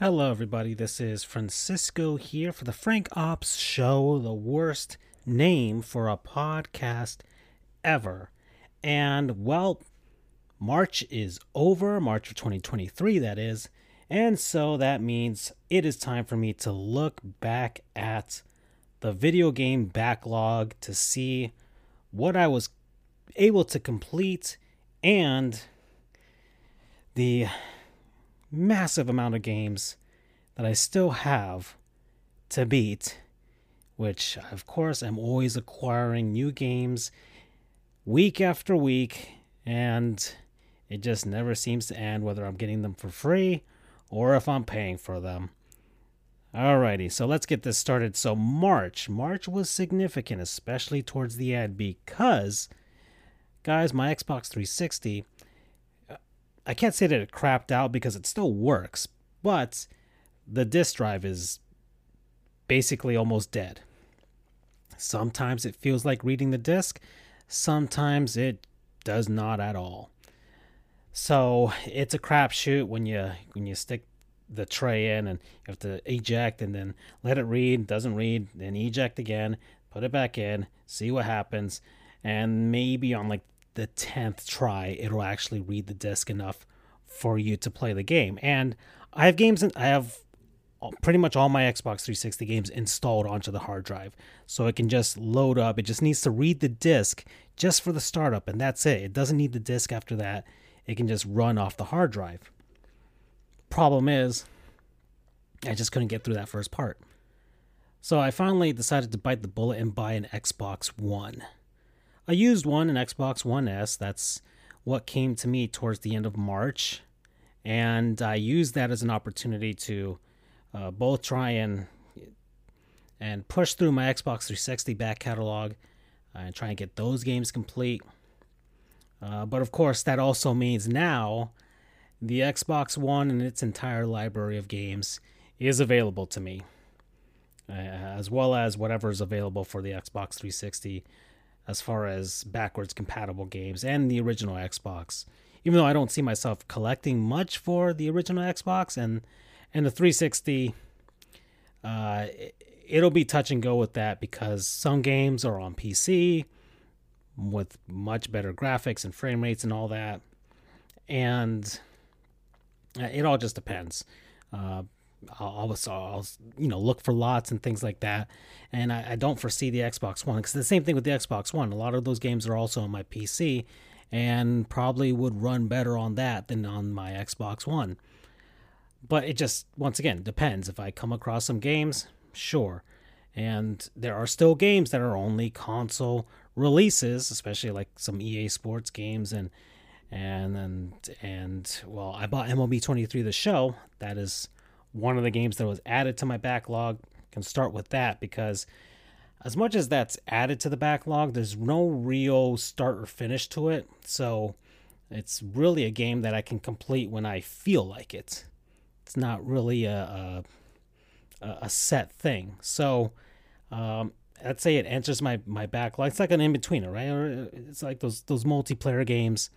Hello, everybody. This is Francisco here for the Frank Ops Show, the worst name for a podcast ever. And, well, March is over, March of 2023, that is. And so that means it is time for me to look back at the video game backlog to see what I was able to complete and the massive amount of games that I still have to beat, which, of course, I'm always acquiring new games week after week, and it just never seems to end whether I'm getting them for free or if I'm paying for them. Alrighty, so let's get this started. So, March. March was significant, especially towards the end, because, guys, my Xbox 360 I can't say that it crapped out because it still works, but the disk drive is basically almost dead. Sometimes it feels like reading the disk, sometimes it does not at all. So it's a crapshoot when you when you stick the tray in and you have to eject and then let it read, doesn't read, then eject again, put it back in, see what happens, and maybe on like the 10th try, it'll actually read the disc enough for you to play the game. And I have games, I have pretty much all my Xbox 360 games installed onto the hard drive. So it can just load up. It just needs to read the disc just for the startup, and that's it. It doesn't need the disc after that. It can just run off the hard drive. Problem is, I just couldn't get through that first part. So I finally decided to bite the bullet and buy an Xbox One. I used one, an Xbox One S. That's what came to me towards the end of March. And I used that as an opportunity to uh, both try and and push through my Xbox 360 back catalog and try and get those games complete. Uh, but of course, that also means now the Xbox One and its entire library of games is available to me, uh, as well as whatever is available for the Xbox 360 as far as backwards compatible games and the original Xbox. Even though I don't see myself collecting much for the original Xbox and and the 360, uh, it'll be touch and go with that because some games are on PC with much better graphics and frame rates and all that, and uh, it all just depends. Uh, I'll, I'll, I'll, you know look for lots and things like that. And I, I don't foresee the xbox one because the same thing with the xbox one. A lot of those games are also on my pc and probably would run better on that than on my xbox one. But it just once again depends. If i come across some games sure. And there are still games that are only console releases especially like some ea sports games and and and and well i bought mlb 23 the show. That is one of the games that was added to my backlog. Can start with that because as much as that's added to the backlog, there's no real start or finish to it. So it's really a game that I can complete when I feel like it. It's not really a a, a set thing. So um, I'd say it enters my my backlog. It's like an in betweener, right? Or It's like those those multiplayer games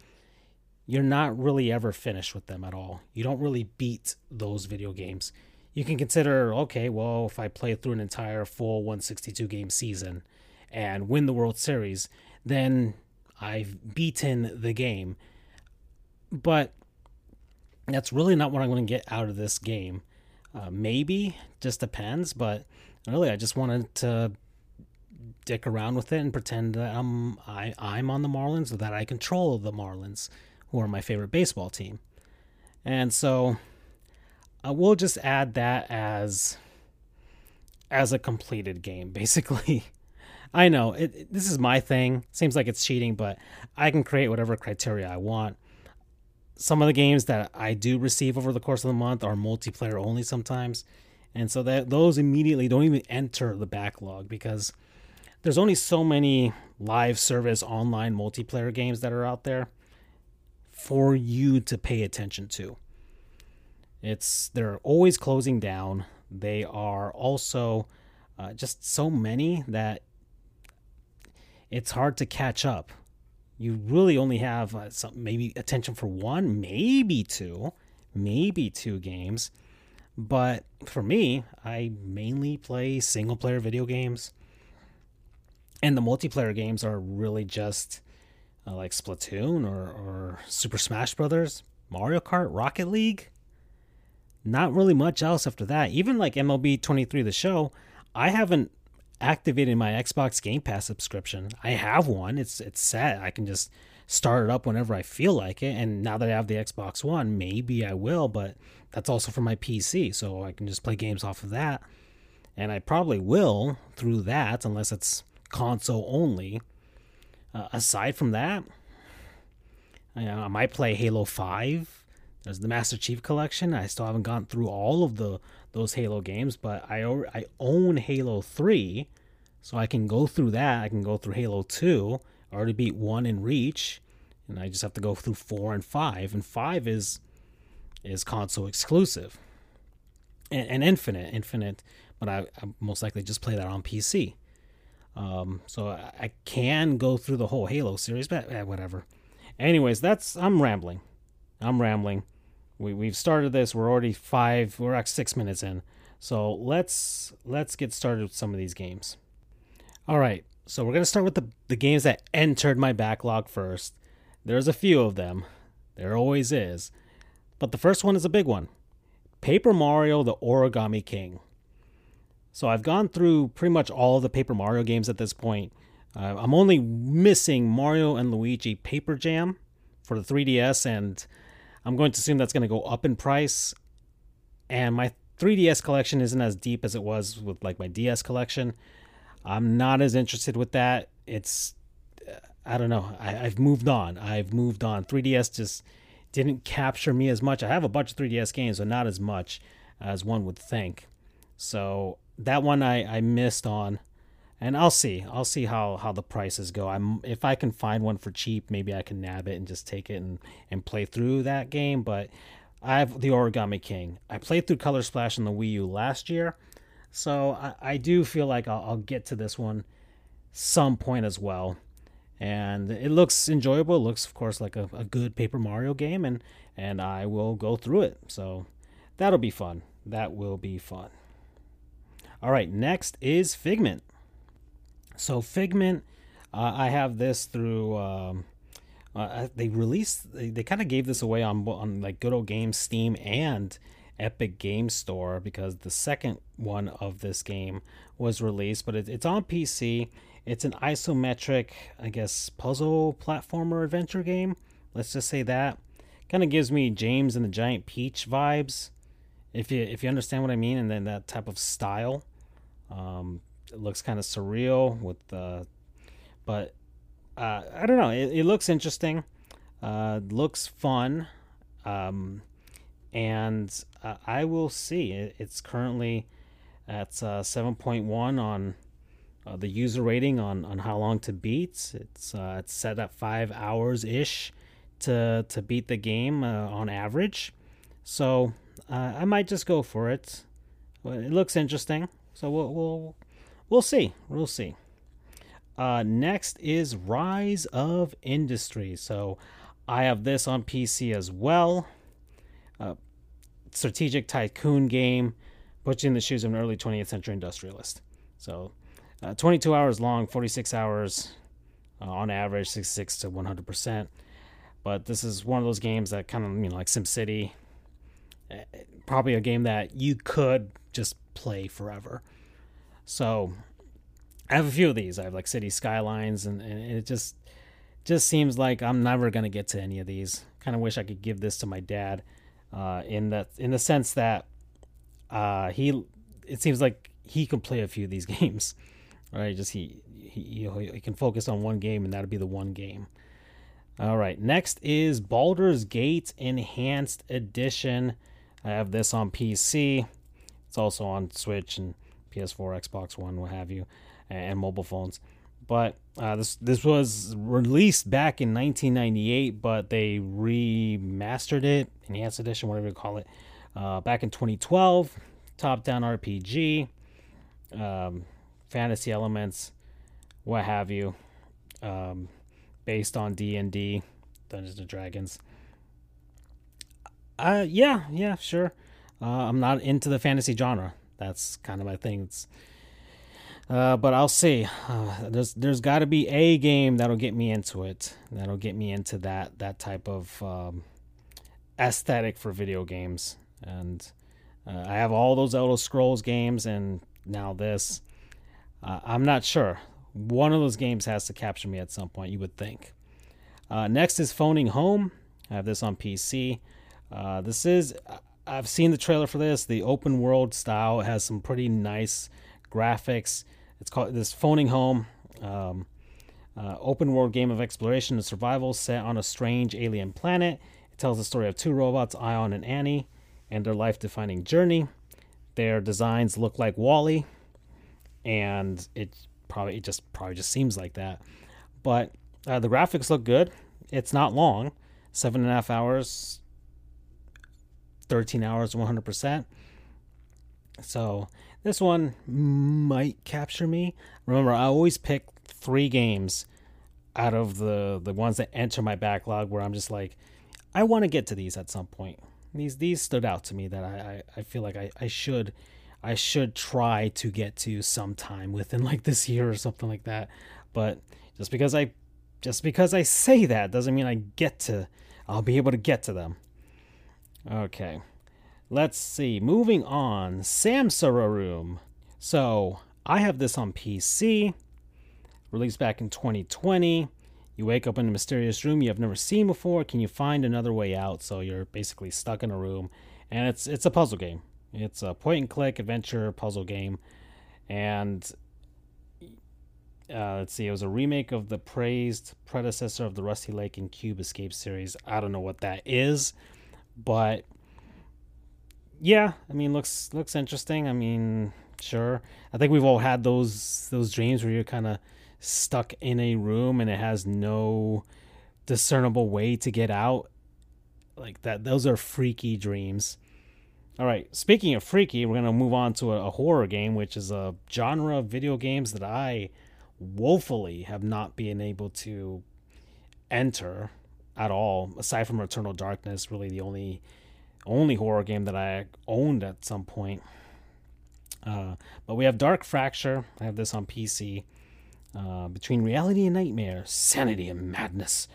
you're not really ever finished with them at all. You don't really beat those video games. You can consider, okay, well, if I play through an entire full 162 game season and win the World Series, then I've beaten the game. But that's really not what I'm going to get out of this game. Uh, maybe, just depends, but really, I just wanted to dick around with it and pretend that I'm I, I'm on the Marlins or that I control the Marlins who are my favorite baseball team. And so uh, we'll just add that as as a completed game basically. I know it, it, this is my thing. Seems like it's cheating, but I can create whatever criteria I want. Some of the games that I do receive over the course of the month are multiplayer only sometimes, and so that those immediately don't even enter the backlog because there's only so many live service online multiplayer games that are out there for you to pay attention to. It's they're always closing down. They are also uh, just so many that it's hard to catch up. You really only have uh, some, maybe attention for one, maybe two, maybe two games. But for me, I mainly play single player video games. And the multiplayer games are really just uh, like Splatoon or, or Super Smash Brothers, Mario Kart, Rocket League. Not really much else after that. Even like MLB 23 the show, I haven't activated my Xbox Game Pass subscription. I have one. It's it's set. I can just start it up whenever I feel like it. And now that I have the Xbox One, maybe I will, but that's also for my PC, so I can just play games off of that. And I probably will through that, unless it's console only. Uh, aside from that, I, I might play Halo 5. There's the Master Chief Collection. I still haven't gone through all of the those Halo games, but I I own Halo 3, so I can go through that. I can go through Halo 2 I already beat one in Reach, and I just have to go through four and five. And five is is console exclusive, and, and Infinite, Infinite. But I, I most likely just play that on PC. Um, so I, I, can go through the whole Halo series, but eh, whatever. Anyways, that's I'm rambling. I'm rambling. We we've started this. We're already five. We're at six minutes in. So let's let's get started with some of these games. All right. So we're gonna start with the the games that entered my backlog first. There's a few of them. There always is. But the first one is a big one. Paper Mario the Origami King. So I've gone through pretty much all the Paper Mario games at this point. Uh, I'm only missing Mario and Luigi Paper Jam for the 3DS, and I'm going to assume that's going to go up in price. And my 3DS collection isn't as deep as it was with like my DS collection. I'm not as interested with that. It's I don't know. I, have moved on. I've moved on. 3DS just didn't capture me as much. I have a bunch of 3DS games, but not as much as one would think. So that one I, I missed on. And I'll see. I'll see how, how the prices go. I'm if I can find one for cheap, maybe I can nab it and just take it and, and play through that game. But I have the Origami King. I played through Color Splash on the Wii U last year. So I, I do feel like I'll, I'll, get to this one some point as well. And it looks enjoyable. It looks, of course, like a, a good Paper Mario game, and, and I will go through it. So that'll be fun. That will be fun. All right, next is Figment. So Figment, uh, I have this through. Um, uh, they released. They, they kind of gave this away on on like Good Old Games, Steam, and Epic Game Store because the second one of this game was released, but it, it's on PC. It's an isometric, I guess, puzzle platformer adventure game. Let's just say that. Kind of gives me James and the Giant Peach vibes, if you if you understand what I mean, and then that type of style. Um, it looks kind of surreal with the, but uh, I don't know. It, it looks interesting. Uh, looks fun. Um, and uh, I will see. it's currently at uh, 7.1 on uh, the user rating on, on how long to beat. It's uh, it's set at five hours ish to to beat the game on average. So uh, I might just go for it. It looks interesting, so we'll we'll we'll see. We'll see. next is Rise of Industry. So I have this on PC as well. Uh, strategic tycoon game, puts you in the shoes of an early 20th century industrialist. So, uh, 22 hours long, 46 hours uh, on average, 66 to 100%. But this is one of those games that kind of, you know, like SimCity, uh, probably a game that you could just play forever. So, I have a few of these. I have like City Skylines, and, and it just just seems like I'm never gonna get to any of these. Kind of wish I could give this to my dad uh, in that in the sense that uh, he it seems like he can play a few of these games, right? Just he he you know, he can focus on one game and that'll be the one game. All right, next is Baldur's Gate Enhanced Edition. I have this on PC. It's also on Switch and PS4, Xbox One, what have you, and mobile phones. But uh, this this was released back in 1998, but they remastered it, enhanced edition, whatever you call it, uh, back in 2012. Top-down RPG, um, fantasy elements, what have you, um, based on D and D, Dungeons and Dragons. Uh, yeah, yeah, sure. Uh, I'm not into the fantasy genre. That's kind of my thing. It's, uh, but I'll see. Uh, there's there's got to be a game that'll get me into it. That'll get me into that that type of um, aesthetic for video games. And uh, I have all those Elder Scrolls games, and now this. Uh, I'm not sure. One of those games has to capture me at some point. You would think. Uh, next is Phoning Home. I have this on PC. Uh, this is I've seen the trailer for this. The open world style has some pretty nice graphics. It's called this Phoning Home. Um, uh, open world game of exploration and survival set on a strange alien planet. It tells the story of two robots, Ion and ANI, and their life defining journey. Their designs look like WALL-E, and it probably it just probably just seems like that. But uh, the graphics look good. It's not long, seven and a half hours, 13 hours, 100%. So this one might capture me. Remember, I always pick three games out of the the ones that enter my backlog where I'm just like, I want to get to these at some point. These these stood out to me that I, I, I feel like I, I should I should try to get to sometime within like this year or something like that. But just because I just because I say that doesn't mean I get to I'll be able to get to them. Okay. Let's see. Moving on. Samsara Room. So, I have this on PC. Released back in 2020. You wake up in a mysterious room you have never seen before. Can you find another way out? So you're basically stuck in a room, and it's it's a puzzle game. It's a point and click adventure puzzle game, and uh, let's see, it was a remake of the praised predecessor of the Rusty Lake and Cube Escape series. I don't know what that is, but yeah, I mean, looks looks interesting. I mean, sure. I think we've all had those those dreams where you're kind of stuck in a room and it has no discernible way to get out. Like that, those are freaky dreams. All right, speaking of freaky, we're gonna move on to a, a horror game, which is a genre of video games that I woefully have not been able to enter at all. Aside from Eternal Darkness, really the only only horror game that I owned at some point. Uh, but we have Dark Fracture. I have this on PC. Uh, between reality and nightmare, sanity and madness.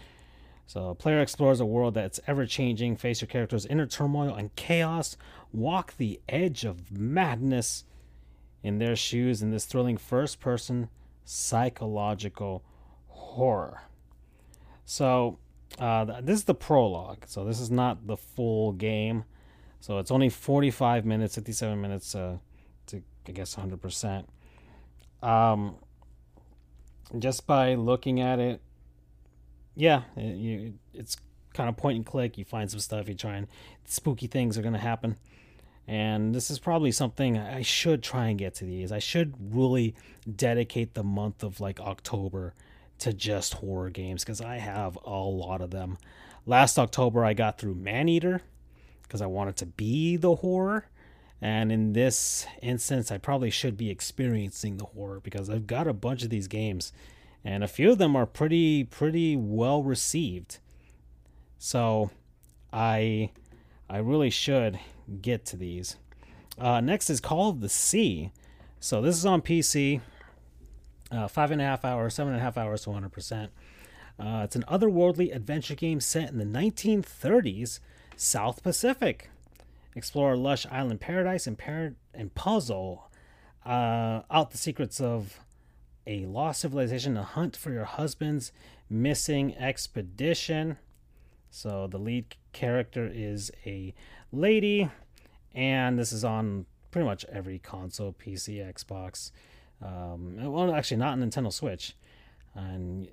So, a player explores a world that's ever changing, face your character's inner turmoil and chaos, walk the edge of madness in their shoes in this thrilling first person psychological horror. So, uh, this is the prologue, so this is not the full game. So it's only 45 minutes, 57 minutes uh, to, I guess, 100%. Um, just by looking at it, yeah, it, you, it's kind of point and click. You find some stuff, you try and spooky things are going to happen. And this is probably something I should try and get to these. I should really dedicate the month of like October to just horror games because I have a lot of them. Last October, I got through Maneater because I wanted to be the horror. And in this instance, I probably should be experiencing the horror because I've got a bunch of these games, and a few of them are pretty pretty well received. So, I I really should get to these. Uh, next is Call of the Sea. So this is on PC uh, five and a half hours, seven and a half hours to 100%. Uh, it's an otherworldly adventure game set in the 1930s South Pacific. Explore lush island paradise and, par- and puzzle uh, out the secrets of a lost civilization, a hunt for your husband's missing expedition. So the lead character is a lady, and this is on pretty much every console PC, Xbox. Um, well, actually, not a Nintendo Switch. And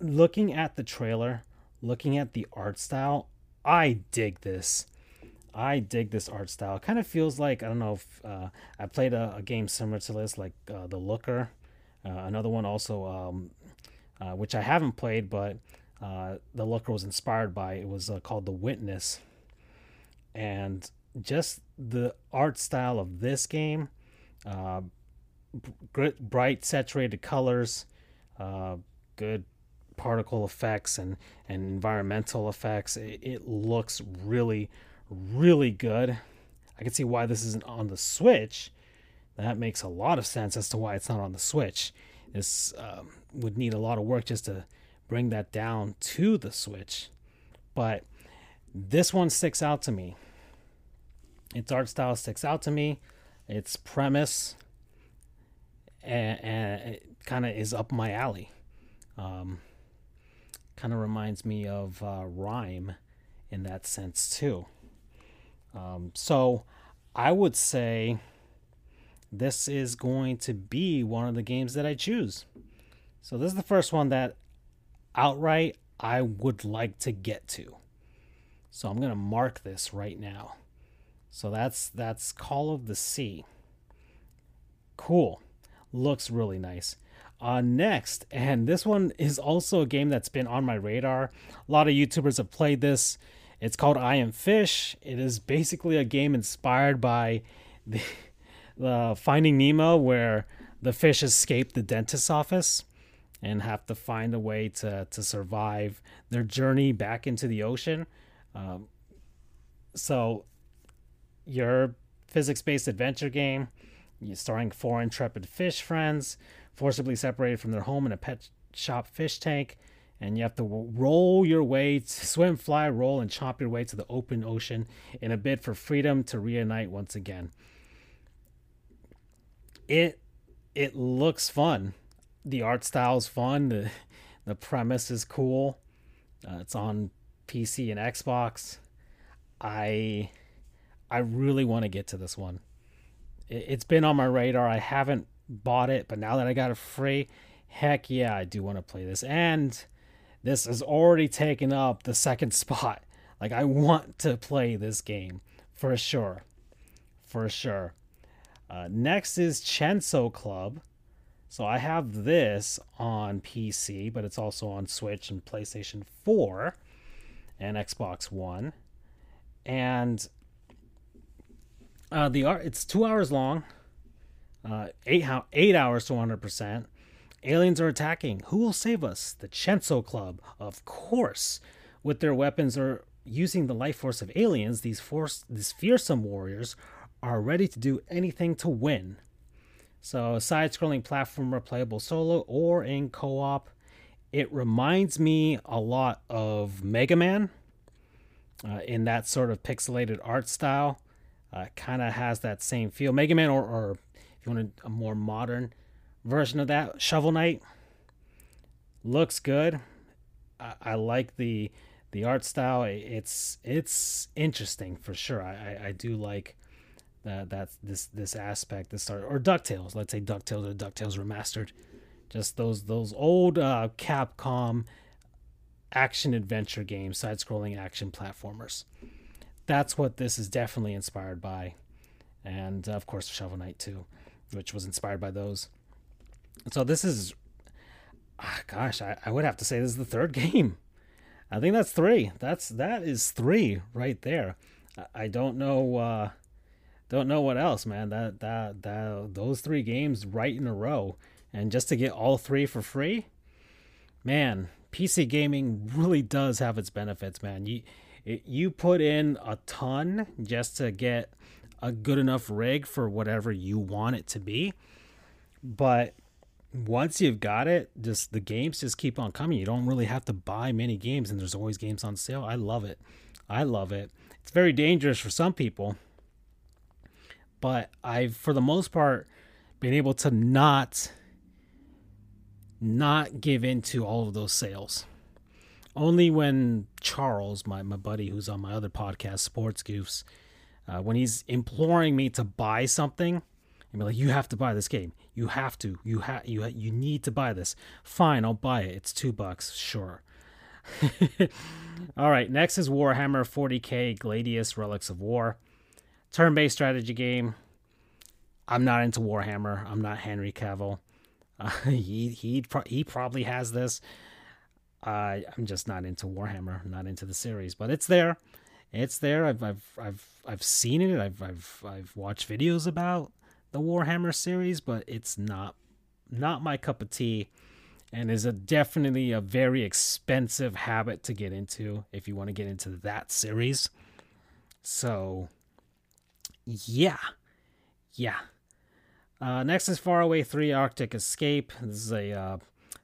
looking at the trailer, looking at the art style, I dig this. I dig this art style. It kind of feels like I don't know if uh, I played a, a, game similar to this, like uh, The Looker. Uh, another one also, um, uh, which I haven't played, but uh, The Looker was inspired by. It was uh, called The Witness, and just the art style of this game bright saturated colors, uh, good particle effects and, and environmental effects. It, it, looks really, really good. I can see why this isn't on the Switch. That makes a lot of sense as to why it's not on the Switch. This um, would need a lot of work just to bring that down to the Switch. But this one sticks out to me. Its art style sticks out to me. Its premise and, it kind of is up my alley. Um, kind of reminds me of uh, RiME in that sense too. Um, so I would say this is going to be one of the games that I choose. So this is the first one that outright I would like to get to. So I'm going to mark this right now. So that's that's Call of the Sea. Cool. Looks really nice. Uh, next, and this one is also a game that's been on my radar. A lot of YouTubers have played this. It's called I Am Fish. It is basically a game inspired by the, Finding Nemo, where the fish escape the dentist's office and have to find a way to to survive their journey back into the ocean. Um, so, your physics-based adventure game, starring four intrepid fish friends forcibly separated from their home in a pet shop fish tank. And you have to roll your way, swim, fly, roll, and chop your way to the open ocean in a bid for freedom to reunite once again. It it looks fun. The art style is fun. The the premise is cool. Uh, it's on PC and Xbox. I I really want to get to this one. It, it's been on my radar. I haven't bought it, but now that I got it free, heck yeah, I do want to play this. And this has already taken up the second spot. Like I want to play this game for sure, for sure. Uh, next is Chenso Club. So I have this on PC, but it's also on Switch and PlayStation 4 and Xbox One. And uh, the art it's two hours long uh, eight, how, eight hours to 100%. Aliens are attacking. Who will save us? The Chenso Club, of course. With their weapons or using the life force of aliens, these force these fearsome warriors are ready to do anything to win. So, side-scrolling platformer playable solo or in co-op. It reminds me a lot of Mega Man uh, in that sort of pixelated art style. Uh, kind of has that same feel. Mega Man or, or if you want a, more modern version of that, Shovel Knight looks good. I, I like the the art style. It's it's interesting for sure. I, I, I do like that that's this this aspect. This art or Ducktales. Let's say Ducktales or Ducktales remastered. Just those those old uh, Capcom action adventure games, side scrolling action platformers. That's what this is definitely inspired by, and uh, of course Shovel Knight too which was inspired by those. So this is, ah, gosh, I, I would have to say this is the third game. I think that's three. That's that is three right there. I, I don't know, uh, don't know what else, man. That that that those three games right in a row, and just to get all three for free, man. PC gaming really does have its benefits, man. You you put in a ton just to get a good enough rig for whatever you want it to be. But once you've got it, just the games just keep on coming. You don't really have to buy many games, and there's always games on sale. I love it. I love it. It's very dangerous for some people, but I've, for the most part, been able to not not give in to all of those sales. Only when Charles, my, my buddy who's on my other podcast, Sports Goofs, uh, when he's imploring me to buy something, be like, "You have to buy this game. You have to. You have. You ha- you need to buy this. Fine, I'll buy it. It's two bucks. Sure." All right. Next is Warhammer 40k Gladius Relics of War, turn-based strategy game. I'm not into Warhammer. I'm not Henry Cavill. Uh, he he he probably has this. Uh, I'm just not into Warhammer. Not into the series, but it's there it's there. I've I've I've I've seen it. I've I've I've watched videos about the Warhammer series, but it's not not my cup of tea and is a definitely a very expensive habit to get into if you want to get into that series. So, yeah. Yeah. Uh, next is Faraway 3 Arctic Escape. This is a uh,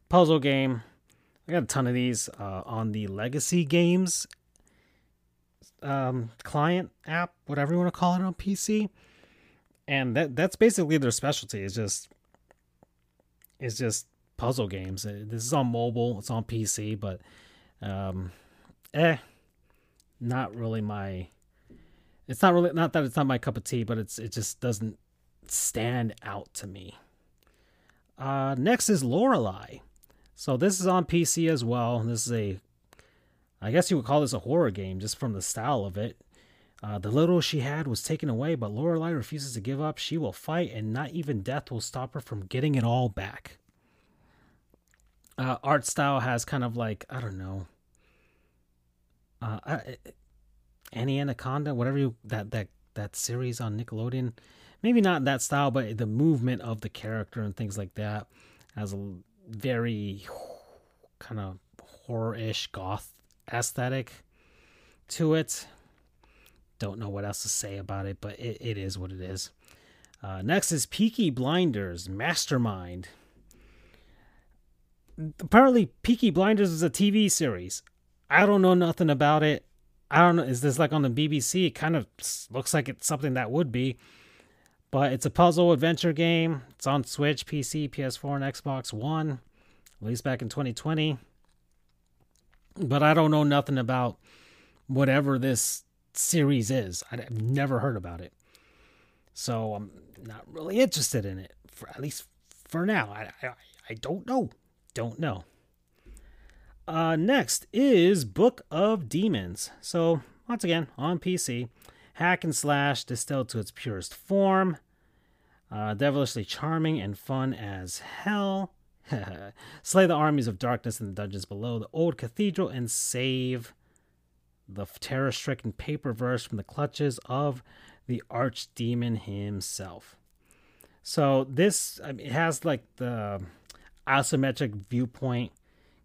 puzzle game. I got a ton of these uh, on the Legacy Games um, client app, whatever you want to call it on PC. And that that's basically their specialty. It's just is just puzzle games. Uh, this is on mobile. It's on PC, but um, eh, not really my. It's not really not that it's not my cup of tea, but it's it just doesn't stand out to me. Uh, next is Lorelei. So this is on PC as well. This is a, I guess you would call this a horror game just from the style of it. Uh, the little she had was taken away, but Lorelei refuses to give up. She will fight, and not even death will stop her from getting it all back. Uh, art style has kind of like I don't know, uh, uh Annie Anaconda, whatever you that that that series on Nickelodeon maybe not that style, but the movement of the character and things like that has a very kind of horror-ish goth aesthetic to it. Don't know what else to say about it, but it, it is what it is. Uh, next is Peaky Blinders Mastermind. Apparently, Peaky Blinders is a TV series. I don't know nothing about it. I don't know. Is this like on the BBC? It kind of looks like it's something that would be. But it's a puzzle adventure game. It's on Switch, PC, PS4, and Xbox One, released back in 2020. But I don't know nothing about whatever this series is. I've never heard about it. So I'm not really interested in it, for at least for now. I, I, I don't know. Don't know. Uh, next is Book of Demons. So, once again, on PC hack and slash distilled to its purest form. Uh, devilishly charming and fun as hell. Slay the armies of darkness in the dungeons below the old cathedral and save the terror stricken paperverse from the clutches of the archdemon himself. So, this I mean, it has like the isometric viewpoint,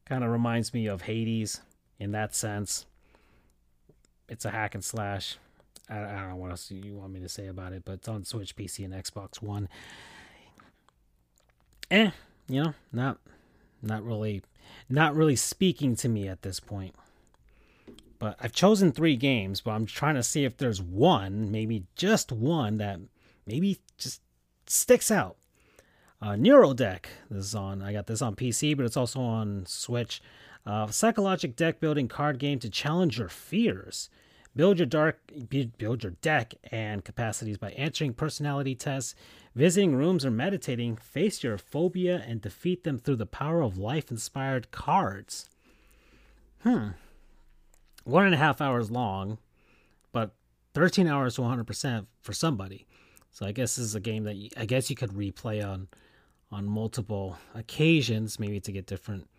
kind of reminds me of Hades in that sense. It's a hack and slash. I, I don't know what else you want me to say about it, but it's on Switch, PC, and Xbox One. Eh, you know, not not really not really speaking to me at this point. But I've chosen three games, but I'm trying to see if there's one, maybe just one, that maybe just sticks out. Uh, Neurodeck. This is on. I got this on PC, but it's also on Switch. Uh, psychologic deck building card game to challenge your fears. Build your dark build your deck and capacities by answering personality tests, visiting rooms or meditating. Face your phobia and defeat them through the power of life-inspired cards. Hmm. One and a half hours long, but 13 hours to 100% for somebody. So I guess this is a game that you, I guess you could replay on on multiple occasions, maybe to get different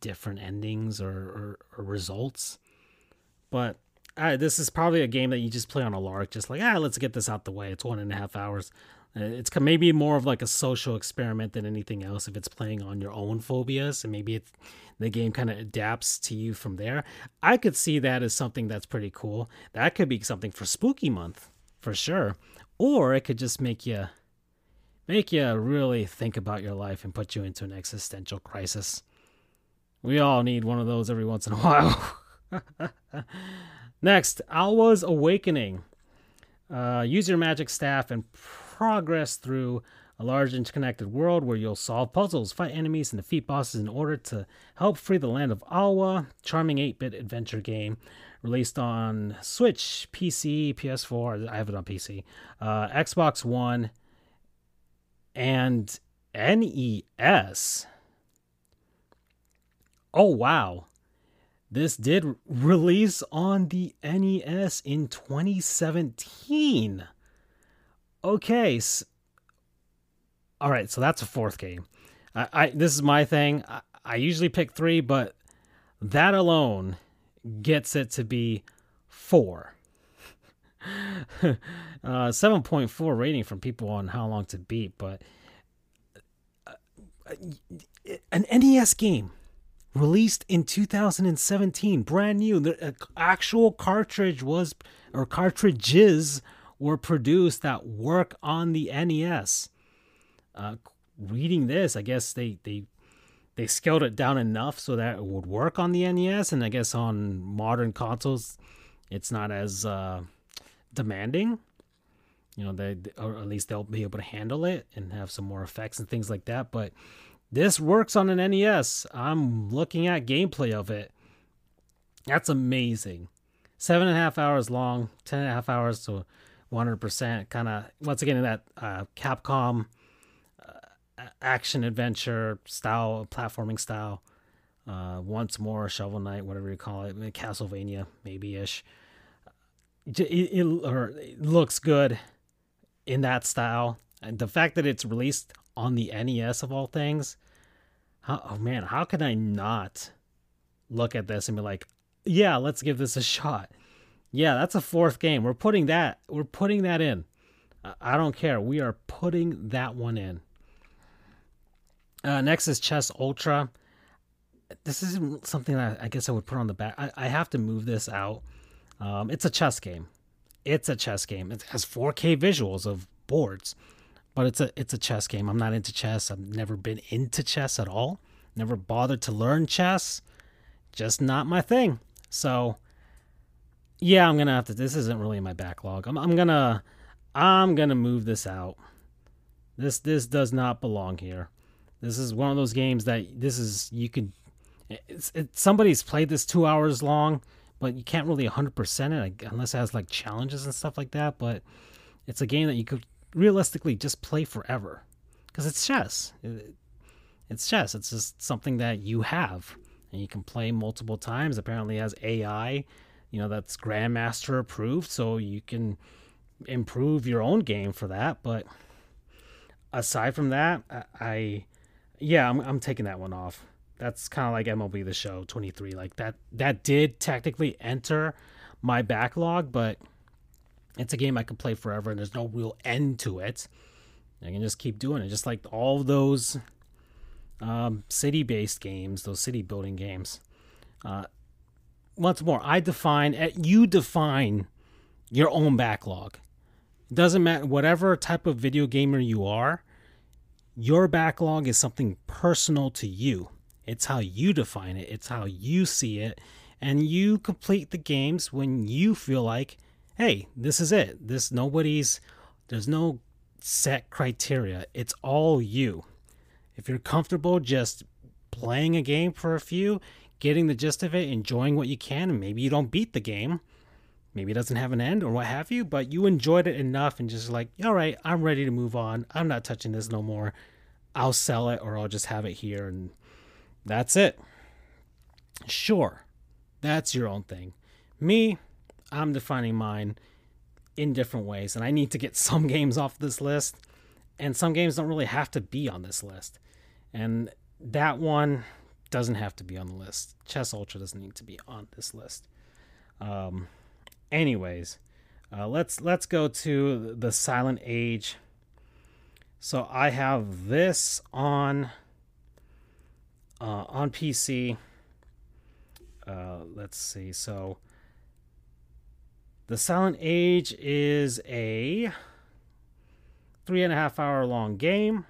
different endings or, or, or results. But uh, this is probably a game that you just play on a lark, just like ah, let's get this out the way. It's one and a half hours. Uh, it's maybe more of like a social experiment than anything else. If it's playing on your own phobias, and maybe the game kind of adapts to you from there. I could see that as something that's pretty cool. That could be something for Spooky Month for sure, or it could just make you make you really think about your life and put you into an existential crisis. We all need one of those every once in a while. Next, Alwa's Awakening. Uh, use your magic staff and progress through a large interconnected world where you'll solve puzzles, fight enemies, and defeat bosses in order to help free the land of Alwa. Charming 8 bit adventure game released on Switch, PC, PS4. I have it on PC, uh, Xbox One, and NES. Oh, wow. This did release on the NES in 2017. Okay. So, all right, so that's a fourth game. I, I this is my thing. I, I usually pick three, but that alone gets it to be four. uh, 7.4 rating from people on how long to beat, but uh, an NES game released in 2017, brand new. The uh, actual cartridge was, or cartridges were produced that work on the NES. Uh, reading this, I guess they they they scaled it down enough so that it would work on the NES, and I guess on modern consoles, it's not as uh, demanding. You know, they or at least they'll be able to handle it and have some more effects and things like that. But this works on an NES. I'm looking at gameplay of it. That's amazing. Seven and a half hours long, ten and a half hours, so 100%. Kind of, once again, in that uh, Capcom uh, action adventure style, platforming style. Uh, once more, Shovel Knight, whatever you call it, Castlevania, maybe ish. It, it, it looks good in that style. And the fact that it's released on the NES of all things, how, oh man, how can I not look at this and be like, yeah, let's give this a shot. Yeah, that's a fourth game. We're putting that. We're putting that in. I don't care. We are putting that one in. Uh, next is Chess Ultra. This isn't something that I guess I would put on the back. I, I have to move this out. Um, it's a chess game. It's a chess game. It has 4K visuals of boards, but it's a it's a chess game. I'm not into chess. I've never been into chess at all. Never bothered to learn chess. Just not my thing. So yeah, I'm gonna have to. This isn't really in my backlog. I'm, I'm gonna, I'm gonna move this out. This this does not belong here. This is one of those games that this is you could. It's, it, somebody's played this two hours long but you can't really 100% it unless it has like challenges and stuff like that. But it's a game that you could realistically just play forever because it's chess. It's chess. It's just something that you have and you can play multiple times. Apparently, has AI, you know, that's Grandmaster approved, so you can improve your own game for that. But aside from that, I, I yeah, I'm, I'm taking that one off that's kind of like MLB the Show 23. Like that that did technically enter my backlog, but it's a game I could play forever and there's no real end to it. I can just keep doing it, just like all those um, city-based games, those city building games. Uh, once more, I define eh, you define your own backlog. It doesn't matter whatever type of video gamer you are. Your backlog is something personal to you. It's how you define it, it's how you see it, and you complete the games when you feel like, hey, this is it. This nobody's there's no set criteria. It's all you. If you're comfortable just playing a game for a few, getting the gist of it, enjoying what you can, and maybe you don't beat the game, maybe it doesn't have an end or what have you, but you enjoyed it enough and just like, all right, I'm ready to move on. I'm not touching this no more. I'll sell it or I'll just have it here and that's it. Sure, that's your own thing. Me, I'm defining mine in different ways, and I need to get some games off this list, and some games don't really have to be on this list. And that one doesn't have to be on the list. Chess Ultra doesn't need to be on this list. Um, anyways, uh, let's let's go to the Silent Age. So I have this on uh, on PC. Uh, let's see. So, The Silent Age is a three and a half hour long game.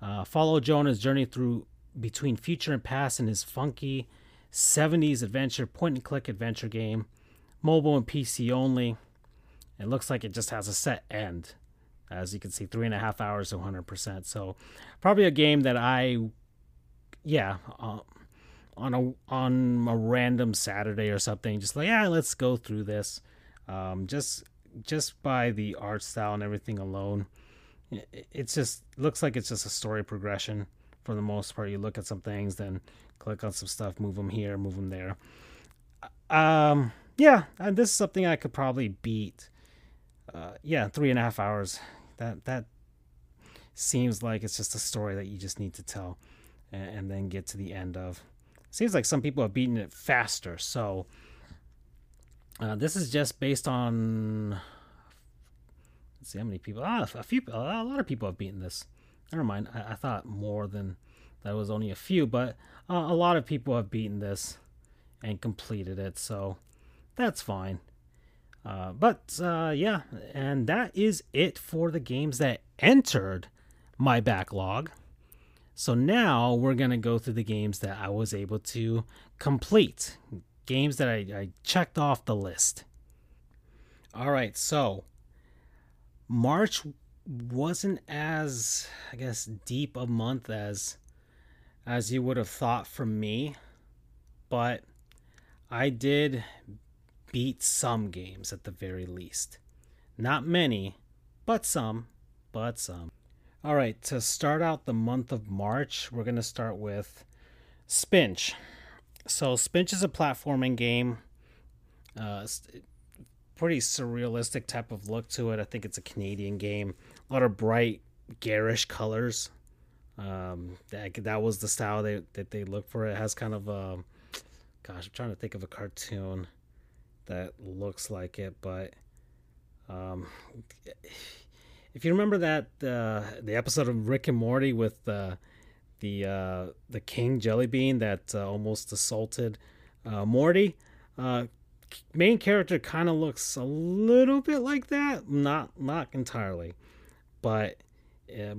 Uh, follow Jonah's journey through between future and past in his funky 70s adventure point and click adventure game, mobile and PC only. It looks like it just has a set end. As you can see, three and a half hours to 100%. So, probably a game that I yeah, uh, on a on a random Saturday or something, just like yeah, let's go through this. Um, just just by the art style and everything alone, it's just looks like it's just a story progression for the most part. You look at some things, then click on some stuff, move them here, move them there. Um, yeah, and this is something I could probably beat. Uh, yeah, three and a half hours. That that seems like it's just a story that you just need to tell and, and then get to the end of. Seems like some people have beaten it faster. So uh, this is just based on. Let's see how many people. Ah, a few. A lot of people have beaten this. Never mind. I, I thought more than that was only a few, but uh, a lot of people have beaten this and completed it, so that's fine. Uh, but uh, yeah, and that is it for the games that entered my backlog. So now we're going to go through the games that I was able to complete, games that I, I checked off the list. All right, so March wasn't as I guess deep a month as as you would have thought from me, but I did beat some games at the very least. Not many, but some, but some. All right, to start out the month of March, we're going to start with Spinch. So, Spinch is a platforming game. Uh, pretty surrealistic type of look to it. I think it's a Canadian game. A lot of bright, garish colors. Um, that, that was the style they, that they look for. It has kind of a, gosh, I'm trying to think of a cartoon that looks like it, but um, if you remember that uh, the episode of Rick and Morty with uh, the uh, the King Jellybean that uh, almost assaulted uh, Morty, uh, main character kind of looks a little bit like that, not not entirely, but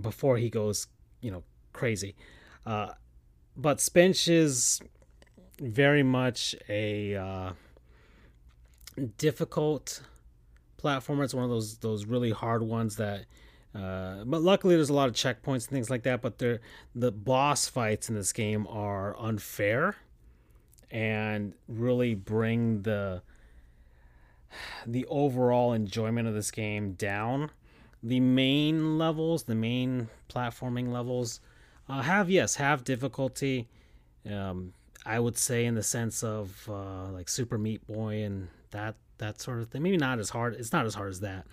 before he goes, you know, crazy. but Spinch is very much a difficult platformer. It's one of those those really hard ones that. Uh, but luckily, there's a lot of checkpoints and things like that. But the boss fights in this game are unfair, and really bring the the overall enjoyment of this game down. The main levels, the main platforming levels, uh, have yes have difficulty. Um, I would say in the sense of uh, like Super Meat Boy and that that sort of thing. Maybe not as hard. It's not as hard as that,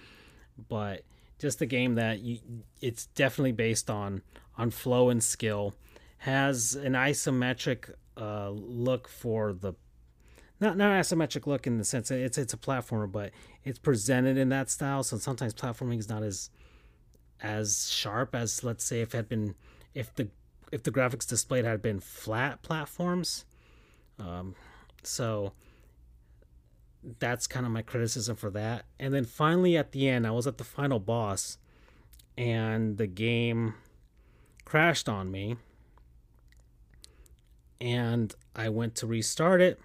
but just a game that you, it's definitely based on on flow and skill. Has an isometric uh, look for the not not isometric look in the sense that it's it's a platformer, but it's presented in that style. So sometimes platforming is not as as sharp as let's say if had been if the if the graphics displayed had been flat platforms. Um, so that's kind of my criticism for that. And then finally at the end, I was at the final boss and the game crashed on me. And I went to restart it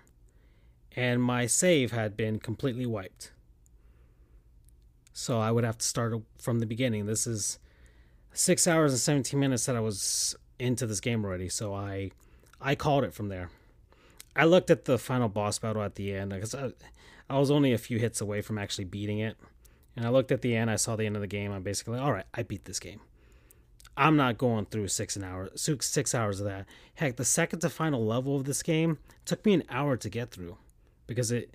and my save had been completely wiped. So I would have to start from the beginning. This is 6 hours and 17 minutes that I was into this game already, so I I called it from there. I looked at the final boss battle at the end because I, was only a few hits away from actually beating it. And I looked at the end, I saw the end of the game. I'm basically, all right, I beat this game. I'm not going through six an hour, six hours of that. Heck, the second to final level of this game took me an hour to get through, because it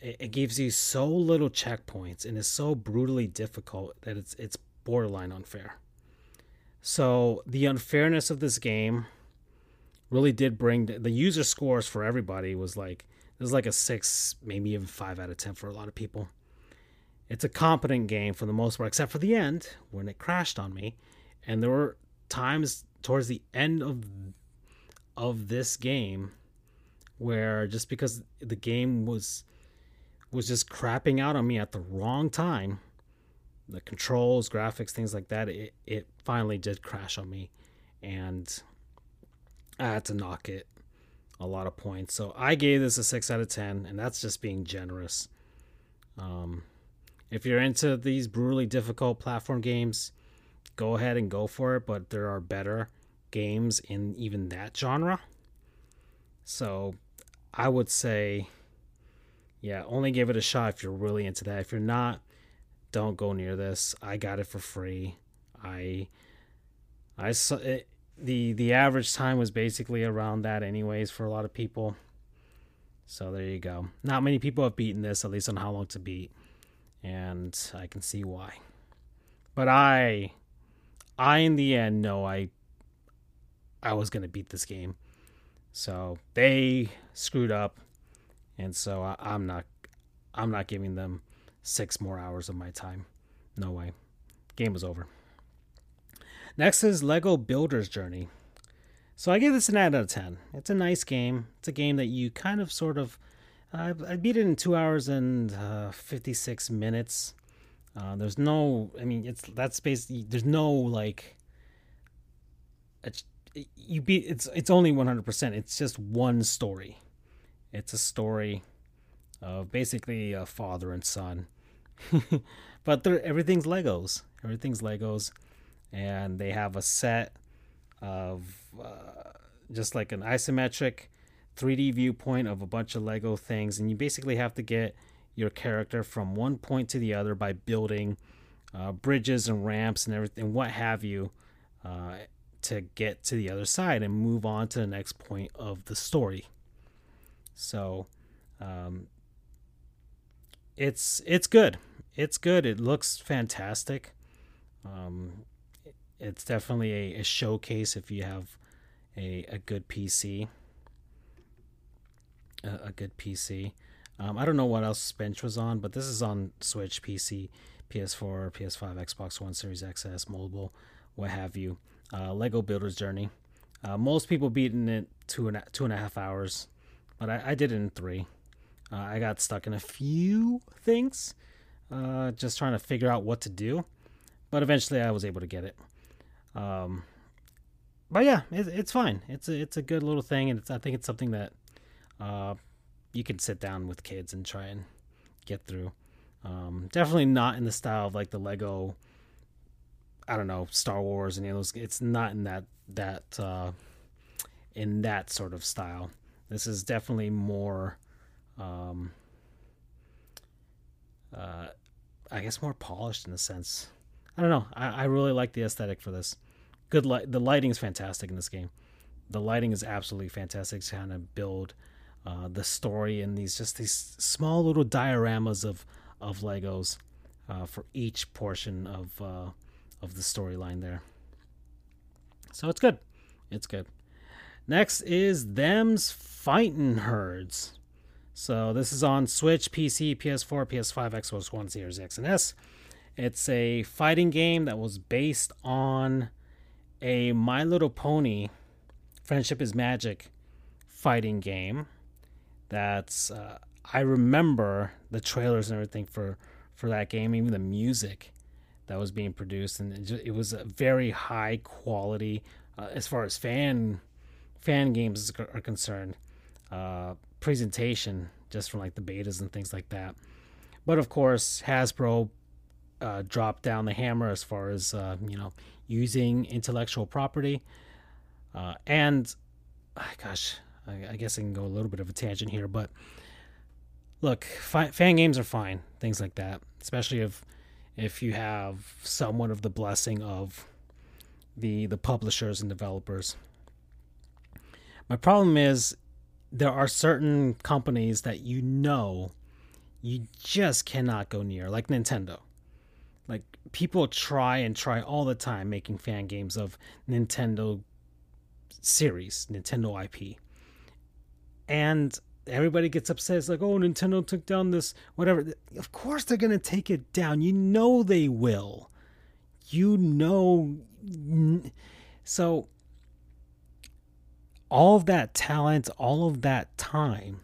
it gives you so little checkpoints and is so brutally difficult that it's it's borderline unfair. So the unfairness of this game really did bring the user scores for everybody was like this is like a six, maybe even five out of ten for a lot of people. It's a competent game for the most part, except for the end when it crashed on me. And there were times towards the end of of this game where just because the game was was just crapping out on me at the wrong time, the controls, graphics, things like that, it, it finally did crash on me. And I had to knock it a lot of points. So I gave this a 6 out of 10, and that's just being generous. Um, if you're into these brutally difficult platform games, go ahead and go for it, but there are better games in even that genre. So I would say, yeah, only give it a shot if you're really into that. If you're not, don't go near this. I got it for free. I I saw it, the the average time was basically around that anyways for a lot of people. So there you go. Not many people have beaten this, at least on how long to beat, and I can see why. But I, I in the end know I, I was gonna beat this game, so they screwed up, and so I, I'm not, I'm not giving them six more hours of my time. No way. Game was over. Next is Lego Builder's Journey. So I give this an out of 10. It's a nice game. It's a game that you kind of sort of. Uh, I beat it in two hours and uh, 56 minutes. Uh, there's no. I mean, it's that's basically. There's no like. It's, you beat. It's it's only 100%. It's just one story. It's a story of basically a father and son. but everything's Legos. Everything's Legos, and they have a set of uh, just like an isometric 3D viewpoint of a bunch of Lego things, and you basically have to get your character from one point to the other by building uh, bridges and ramps and everything, what have you, uh, to get to the other side and move on to the next point of the story. So, um, it's it's good. It's good. It looks fantastic. Um, it's definitely a, a showcase if you have a, a good PC. A, a good PC. Um, I don't know what else Spinch was on, but this is on Switch, PC, PS4, PS5, Xbox One, Series XS, mobile, what have you. Uh, Lego Builder's Journey. Uh, most people beating it two and a, two and a half hours, but I, I did it in three. Uh, I got stuck in a few things, uh, just trying to figure out what to do, but eventually I was able to get it. Um, but yeah, it, it's fine. It's a it's a good little thing, and I think it's something that uh, you can sit down with kids and try and get through. Um, definitely not in the style of like the Lego. I don't know Star Wars and know, it's not in that that uh, in that sort of style. This is definitely more, um, uh, I guess, more polished in a sense. I don't know. I, I really like the aesthetic for this. Good light. The lighting is fantastic in this game. The lighting is absolutely fantastic to kind of build uh, the story and these just these small little dioramas of of Legos uh, for each portion of uh, of the storyline there. So it's good. It's good. Next is Them's Fighting Herds. So this is on Switch, PC, PS4, PS5, Xbox One, Series X and S. It's a fighting game that was based on a My Little Pony Friendship is Magic fighting game. That's uh, I remember the trailers and everything for for that game, even the music that was being produced, and it, just, it was a very high quality uh, as far as fan fan games are concerned. Uh, presentation just from like the betas and things like that. But of course, Hasbro uh, drop down the hammer as far as uh, you know using intellectual property. Uh, and gosh, I, I, guess I can go a little bit of a tangent here, but look, fi- fan games are fine, things like that, especially if if you have somewhat of the blessing of the the publishers and developers. My problem is there are certain companies that you know you just cannot go near, like Nintendo. Like people try and try all the time making fan games of Nintendo series, Nintendo IP. And everybody gets upset. It's like, oh, Nintendo took down this, whatever. Of course they're going to take it down. You know they will. You know. So, all of that talent, all of that time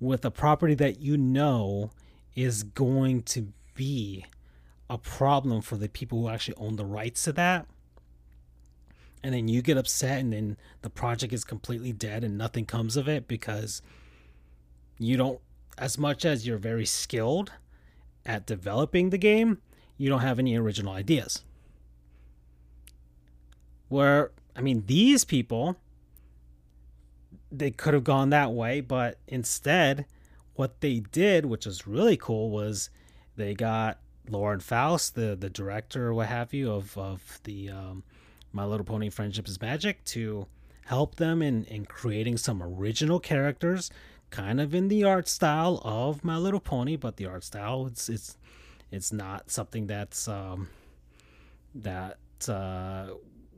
with a property that you know is going to be a problem for the people who actually own the rights to that. And then you get upset and then the project is completely dead and nothing comes of it because you don't as much as you're very skilled at developing the game you don't have any original ideas. Where i mean these people they could have gone that way but instead what they did which was really cool was they got Lauren Faust, the the director or what have you of of the um, My Little Pony Friendship is Magic, to help them in in creating some original characters, kind of in the art style of My Little Pony, but the art style it's it's it's not something that's um, that uh,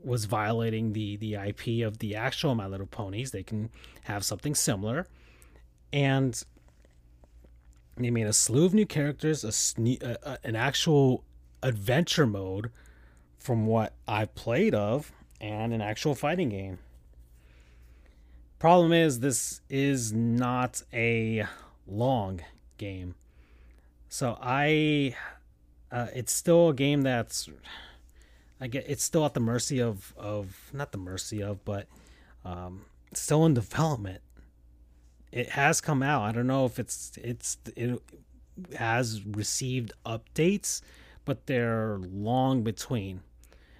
was violating the the IP of the actual My Little Ponies. They can have something similar, and they made a slew of new characters, a, sne- an actual adventure mode from what I've played of, and an actual fighting game. Problem is, this is not a long game. So I, uh, it's still a game that's, I get, it's still at the mercy of, of not the mercy of, but um, still in development. It has come out. I don't know if it's it's it has received updates, but they're long between.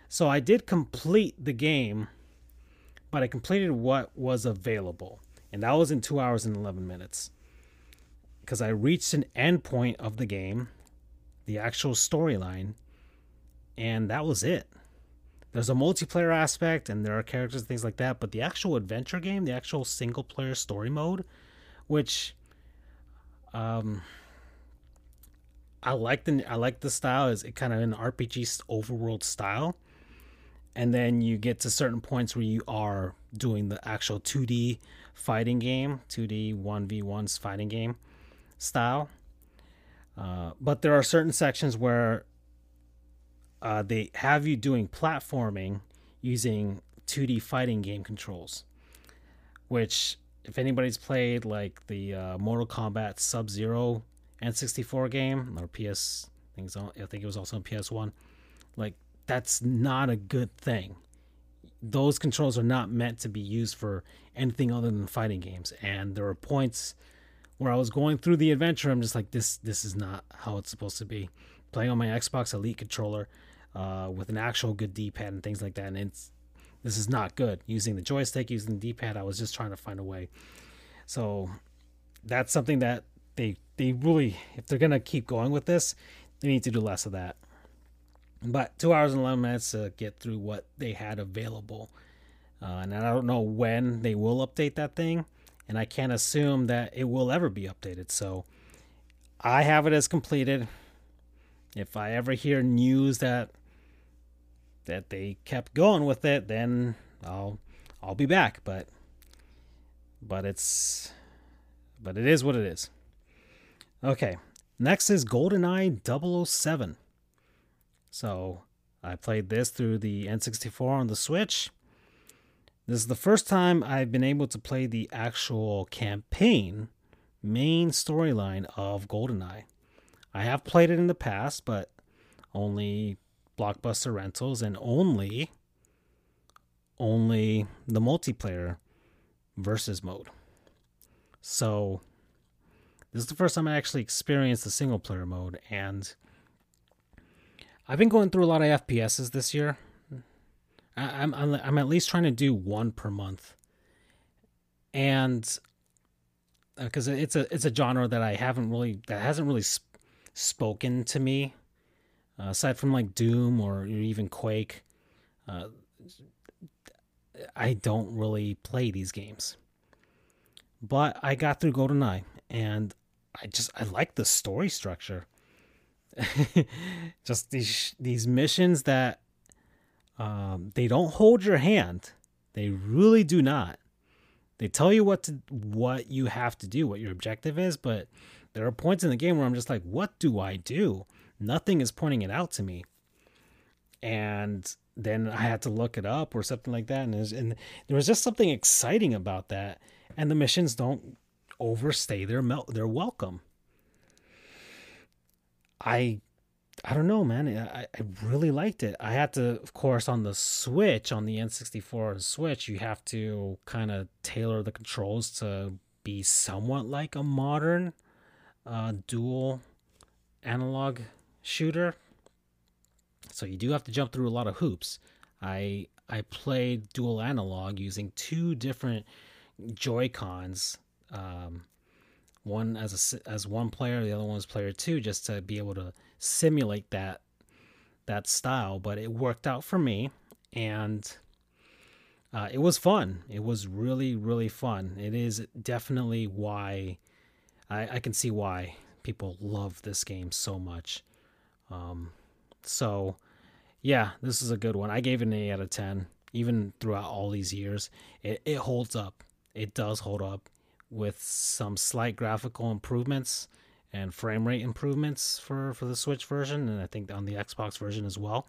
So I did complete the game, but I completed what was available, and that was in two hours and eleven minutes because I reached an endpoint of the game, the actual storyline, and that was it. There's a multiplayer aspect and there are characters and things like that, but the actual adventure game, the actual single player story mode, which um I like the I like the style is it kind of an RPG overworld style. And then you get to certain points where you are doing the actual 2D fighting game, 2D 1v1s fighting game style. Uh, but there are certain sections where uh, they have you doing platforming using 2D fighting game controls, which, if anybody's played like the uh, Mortal Kombat Sub Zero N64 game or PS, things I think it was also on PS1, like that's not a good thing. Those controls are not meant to be used for anything other than fighting games, and there are points where I was going through the adventure. I'm just like, this this is not how it's supposed to be. Playing on my Xbox Elite controller uh, with an actual good D-pad and things like that, and it's this is not good. Using the joystick, using the D-pad, I was just trying to find a way. So that's something that they they really, if they're gonna keep going with this, they need to do less of that. But two hours and eleven minutes to get through what they had available, uh, and I don't know when they will update that thing and I can't assume that it will ever be updated. So I have it as completed. If I ever hear news that that they kept going with it, then I'll I'll be back. But but it's but it is what it is. Okay. Next is GoldenEye 007. So I played this through the N64 on the Switch. This is the first time I've been able to play the actual campaign main storyline of GoldenEye. I have played it in the past, but only blockbuster rentals and only only the multiplayer versus mode. So this is the first time I actually experienced the single player mode and I've been going through a lot of FPSs this year. I, am I'm, I'm at least trying to do one per month, and because uh, it's a it's a genre that I haven't really that hasn't really sp- spoken to me, uh, aside from like Doom or even Quake. Uh, I don't really play these games, but I got through GoldenEye, and I just I like the story structure. just these these missions that um, they don't hold your hand. They really do not. They tell you what to what you have to do, what your objective is, but there are points in the game where I'm just like, what do I do? Nothing is pointing it out to me. And then I had to look it up or something like that. And, and there was just something exciting about that. And the missions don't overstay their mel- their welcome. I I don't know, man. I, I really liked it. I had to, of course, on the Switch, on the N64 Switch, you have to kind of tailor the controls to be somewhat like a modern uh, dual analog shooter. So you do have to jump through a lot of hoops. I I played dual analog using two different Joy Cons. Um, one as a as one player, the other one as player two, just to be able to simulate that that style. But it worked out for me, and uh, it was fun. It was really really fun. It is definitely why I, I can see why people love this game so much. Um, so yeah, this is a good one. I gave it an eight out of ten. Even throughout all these years, it, it holds up. It does hold up with some slight graphical improvements and frame rate improvements for for the Switch version, and I think on the Xbox version as well.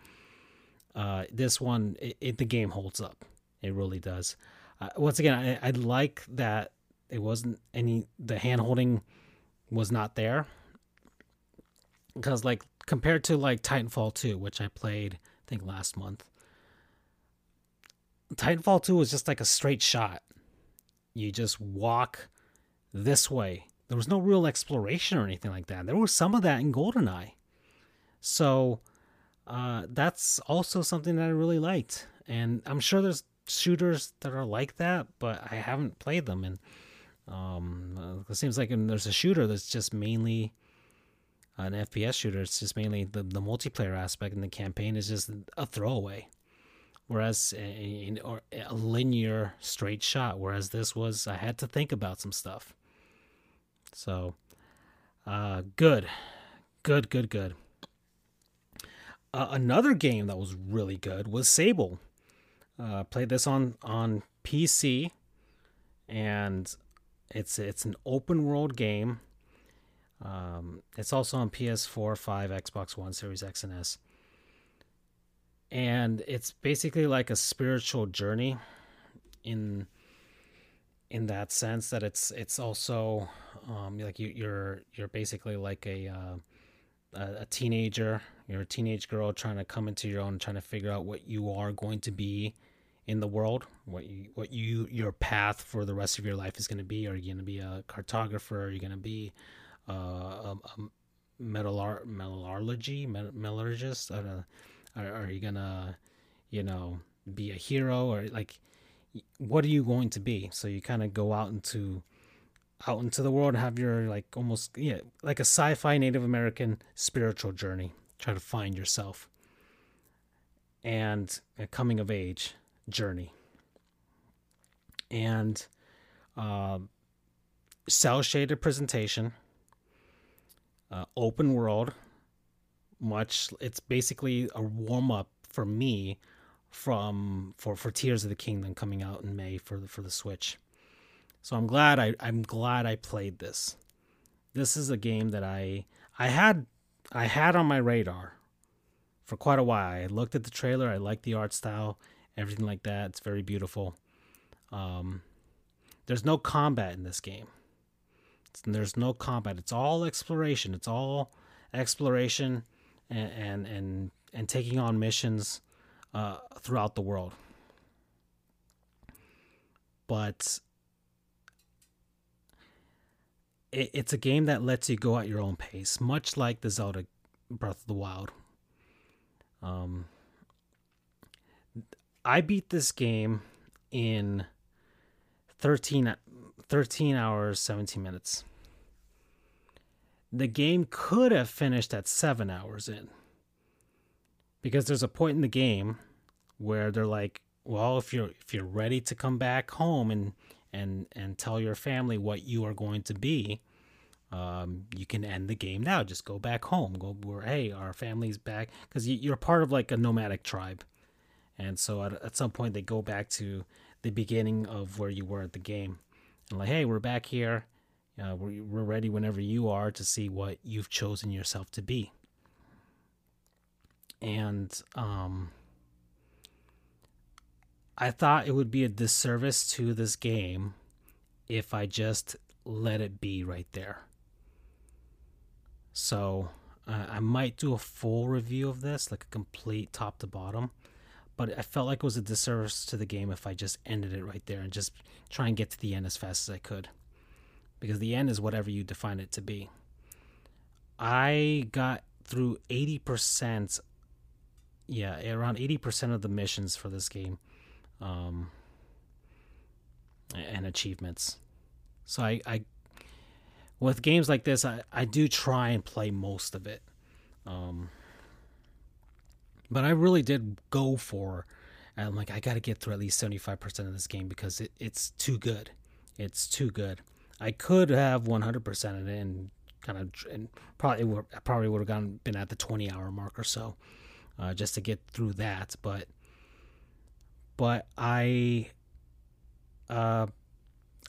Uh, this one, it, it, the game holds up. It really does. uh, once again, I, I like that it wasn't any the hand holding was not there because like compared to like Titanfall 2, which I played I think last month. Titanfall 2 was just like a straight shot. You just walk this way. There was no real exploration or anything like that. There was some of that in GoldenEye. So uh, that's also something that I really liked. And I'm sure there's shooters that are like that, but I haven't played them. And um, it seems like there's a shooter that's just mainly an FPS shooter. It's just mainly the, the multiplayer aspect, and the campaign is just a throwaway. Whereas a, or a linear straight shot, whereas this was I had to think about some stuff. So, uh, good, good, good, good. Uh, another game that was really good was Sable. Uh, played this on on PC, and it's it's an open world game. Um, it's also on PS4, 5, Xbox One, Series X and S. And it's basically like a spiritual journey in in that sense that it's it's also um, like you, you're you're basically like a uh, a teenager you're a teenage girl trying to come into your own trying to figure out what you are going to be in the world, what you what you your path for the rest of your life is going to be. Are you going to be a cartographer? Are you going to be uh, a, a metallar- metallurgy metallurgist? Are, are, you to you know be a hero or like what are you going to be? So you kind of go out into out into the world and have your like almost yeah like a sci-fi Native American spiritual journey. Try to find yourself and a coming of age journey. And uh, cel shaded presentation, uh, open world, much it's basically a warm up for me from for for Tears of the Kingdom coming out in May for the for the Switch. So I'm glad I I'm glad I played this. This is a game that I I had I had on my radar for quite a while. I looked at the trailer, I liked the art style, everything like that. It's very beautiful. Um, there's no combat in this game. It's, there's no combat. It's all exploration. It's all exploration and and and, and taking on missions uh, throughout the world. But it, it's a game that lets you go at your own pace, much like the Zelda Breath of the Wild. Um, I beat this game in 13, 13 hours, 17 minutes. The game could have finished at seven hours in. Because there's a point in the game where they're like, well, if you're if you're ready to come back home and and and tell your family what you are going to be, um, you can end the game now. Just go back home. Go where hey, our family's back because you're part of like a nomadic tribe and so at, at some point, they go back to the beginning of where you were at the game. And like, hey, we're back here. Uh, we're, we're ready whenever you are to see what you've chosen yourself to be. And um, I thought it would be a disservice to this game if I just let it be right there. So uh, I might do a full review of this, like a complete top to bottom but I felt like it was a disservice to the game if I just ended it right there and just try and get to the end as fast as I could. Because the end is whatever you define it to be. I got through 80%, yeah, around 80% of the missions for this game um, and achievements. So I, I, with games like this, I, I do try and play most of it. Um, but I really did go for. I'm like, I got to get through at least 75% of this game because it, it's too good. It's too good. I could have 100% of it and kind of and probably would, probably would have gone been at the 20 hour mark or so, uh, just to get through that. But but I uh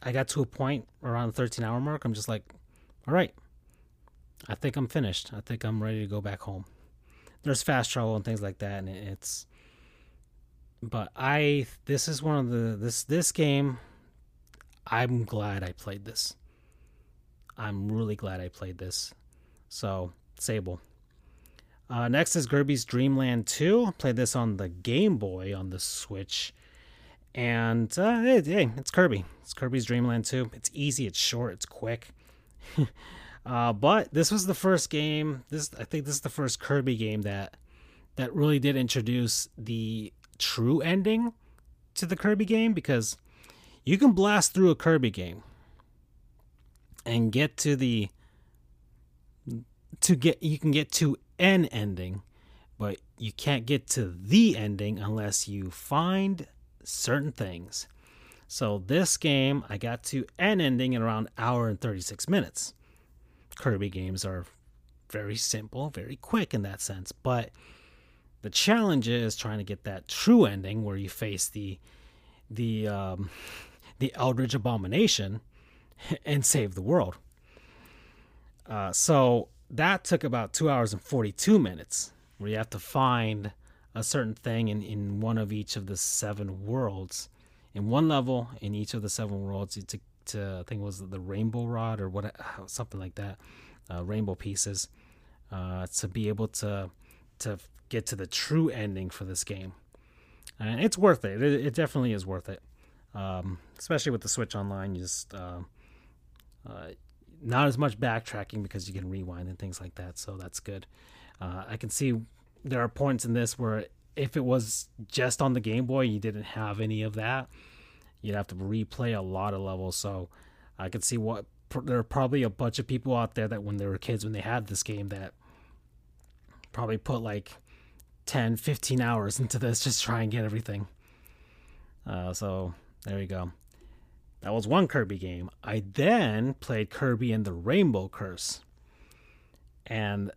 I got to a point around the 13 hour mark. I'm just like, all right, I think I'm finished. I think I'm ready to go back home there's fast travel and things like that, and it's but I this is one of the this this game. I'm glad I played this. I'm really glad I played this. So Sable. Uh, next is Kirby's Dreamland 2. Played this on the Game Boy on the Switch. And uh, hey, hey, it's Kirby. It's Kirby's Dreamland 2. It's easy, it's short, it's quick. uh, but this was the first game. This I think this is the first Kirby game that that really did introduce the true ending to the Kirby game because you can blast through a Kirby game and get to the to get you can get to an ending, but you can't get to the ending unless you find certain things. So this game, I got to an ending in around hour and 36 minutes. Kirby games are very simple, very quick in that sense, but the challenge is trying to get that true ending where you face the the um, the Eldritch Abomination and save the world. Uh, so that took about two hours and 42 minutes, where you have to find a certain thing in, in one of each of the seven worlds. In one level, in each of the seven worlds, to, I think it was the rainbow rod or what, something like that, uh, rainbow pieces, uh, to be able to to get to the true ending for this game. And it's worth it. It, it definitely is worth it. Um, especially with the Switch Online, you just uh, uh, not as much backtracking because you can rewind and things like that. So that's good. Uh, I can see there are points in this where if it was just on the Game Boy, you didn't have any of that. You'd have to replay a lot of levels. So I could see what there are probably a bunch of people out there that when they were kids when they had this game that probably put like 10 15 hours into this just try and get everything uh, so there you go that was one Kirby game. I then played Kirby and the Rainbow Curse. And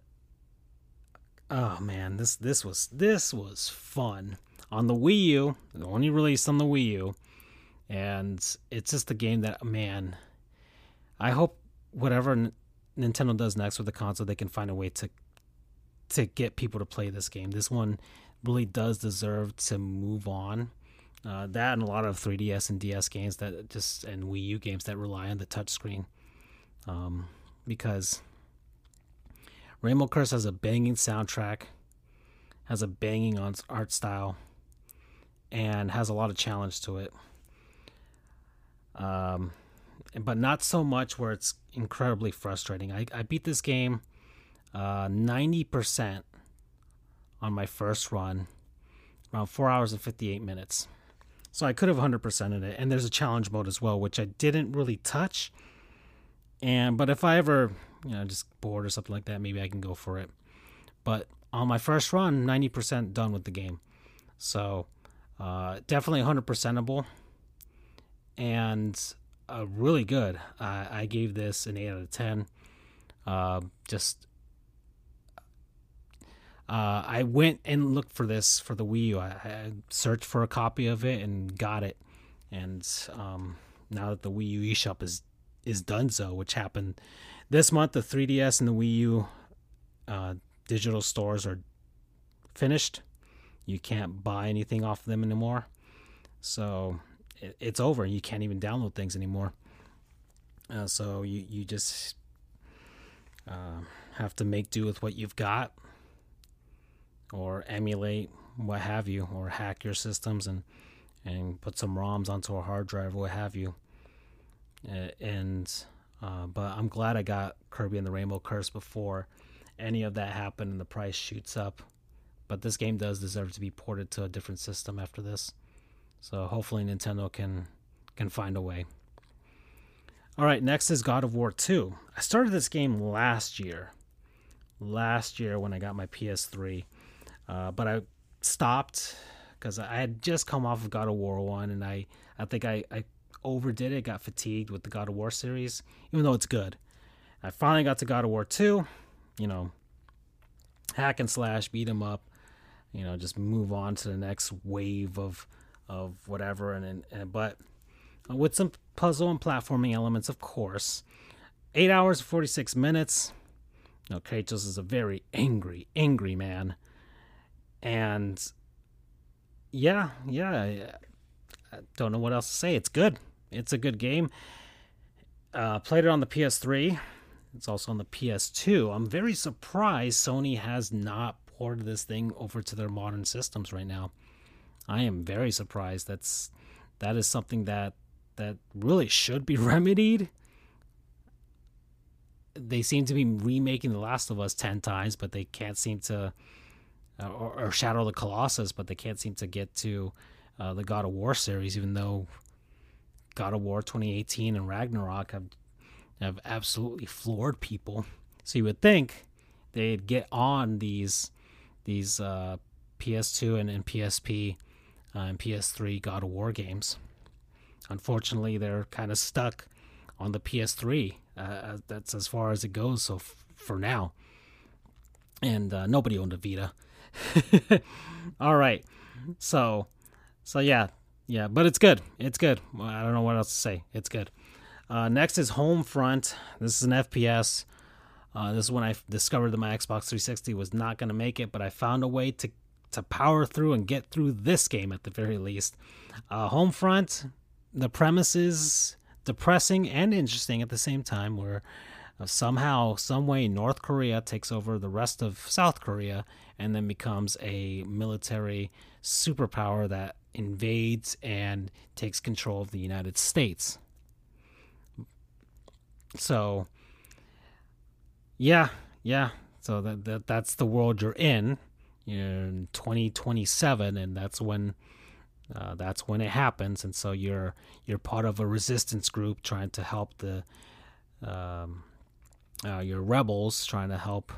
oh man, this this was this was fun. On the Wii U, the only released on the Wii U. And it's just a game that man, I hope whatever N- Nintendo does next with the console, they can find a way to to get people to play this game. This one really does deserve to move on uh, that and a lot of 3DS and DS games that just and Wii U games that rely on the touchscreen, um, because Rainbow Curse has a banging soundtrack, has a banging art style, and has a lot of challenge to it. Um, but not so much where it's incredibly frustrating. I, I beat this game uh, 90% on my first run, around 4 hours and 58 minutes. So I could have 100 in it. And there's a challenge mode as well, which I didn't really touch. And but if I ever, you know, just bored or something like that, maybe I can go for it. But on my first run, 90% done with the game. So uh, definitely 100%able and uh, really good. I gave this an 8 out of 10. Uh, just uh, I went and looked for this for the Wii U. I, I, searched for a copy of it and got it. And um, now that the Wii U eShop is is done so, which happened this month, the 3DS and the Wii U uh, digital stores are finished. You can't buy anything off of them anymore. So it's over. You can't even download things anymore. Uh, so you you just uh, have to make do with what you've got or emulate what have you, or hack your systems and and put some ROMs onto a hard drive, what have you. Uh, and but I'm glad I got Kirby and the Rainbow Curse before any of that happened and the price shoots up. But this game does deserve to be ported to a different system after this. So hopefully Nintendo can can find a way. All right, next is God of War 2. I started this game last year. Last year when I got my PS3. Uh, but I stopped because I had just come off of God of War one, and I I think I I overdid it, got fatigued with the God of War series, even though it's good. I finally got to God of War two, you know, hack and slash, beat him up, you know, just move on to the next wave of of whatever, and, and, and but with some puzzle and platforming elements, of course. Eight hours forty six minutes. You Kratos is a very angry, angry man and yeah, yeah. I don't know what else to say. It's good. It's a good game. Uh, played it on the PS3. It's also on the PS2. I'm very surprised Sony has not ported this thing over to their modern systems right now. I am very surprised. That's that is something that that really should be remedied. They seem to be remaking The Last of Us 10 times, but they can't seem to uh, or, or, Shadow the Colossus, but they can't seem to get to uh, the God of War series even though God of War 2018 and Ragnarok have have absolutely floored people. So you would think they'd get on these these uh, PS2 and, and PSP uh, and PS3 God of War games. Unfortunately, they're kind of stuck on the PS3. Uh, that's as far as it goes. So f- for now, and uh, nobody owned a Vita. All right, so so yeah, yeah, but it's good. It's good. I don't know what else to say. It's good. Uh, next is Homefront. This is an FPS. Uh, this is when I discovered that my Xbox 360 was not going to make it, but I found a way to to power through and get through this game at the very least. Uh, Homefront, the premise is depressing and interesting at the same time, where uh, somehow, some way, North Korea takes over the rest of South Korea and then becomes a military superpower that invades and takes control of the United States. So, yeah, yeah. So that, that that's the world you're in. In 2027, and that's when uh, that's when it happens. And so you're you're part of a resistance group trying to help the um, uh, your rebels, trying to help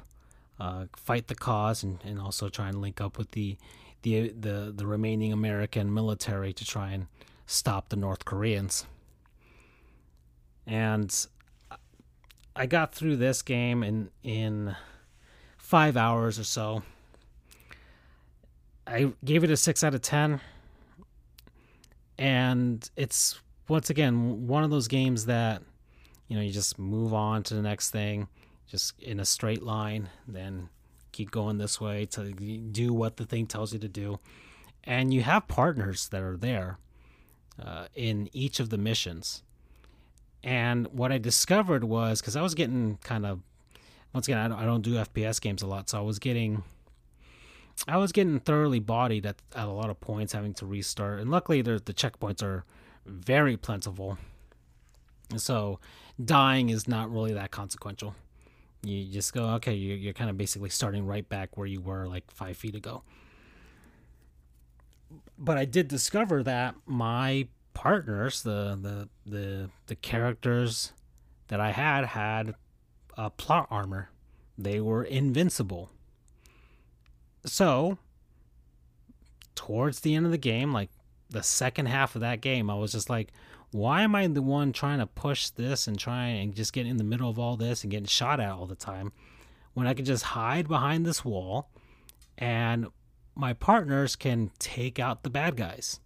uh, fight the cause, and, and also try and link up with the the the the remaining American military to try and stop the North Koreans. And I got through this game in in five hours or so. I gave it a six out of ten, and it's once again one of those games that you know you just move on to the next thing, just in a straight line, then keep going this way to do what the thing tells you to do, and you have partners that are there uh, in each of the missions. And what I discovered was because I was getting kind of once again I don't, I don't do FPS games a lot, so I was getting I was getting thoroughly bodied at, at a lot of points, having to restart. And luckily, the checkpoints are very plentiful, so dying is not really that consequential. You just go, okay, you're, you're kind of basically starting right back where you were like five feet ago. But I did discover that my partners, the the the the characters that I had had a plot armor. They were invincible. So, towards the end of the game, like the second half of that game, I was just like, why am I the one trying to push this and trying and just get in the middle of all this and getting shot at all the time when I could just hide behind this wall and my partners can take out the bad guys?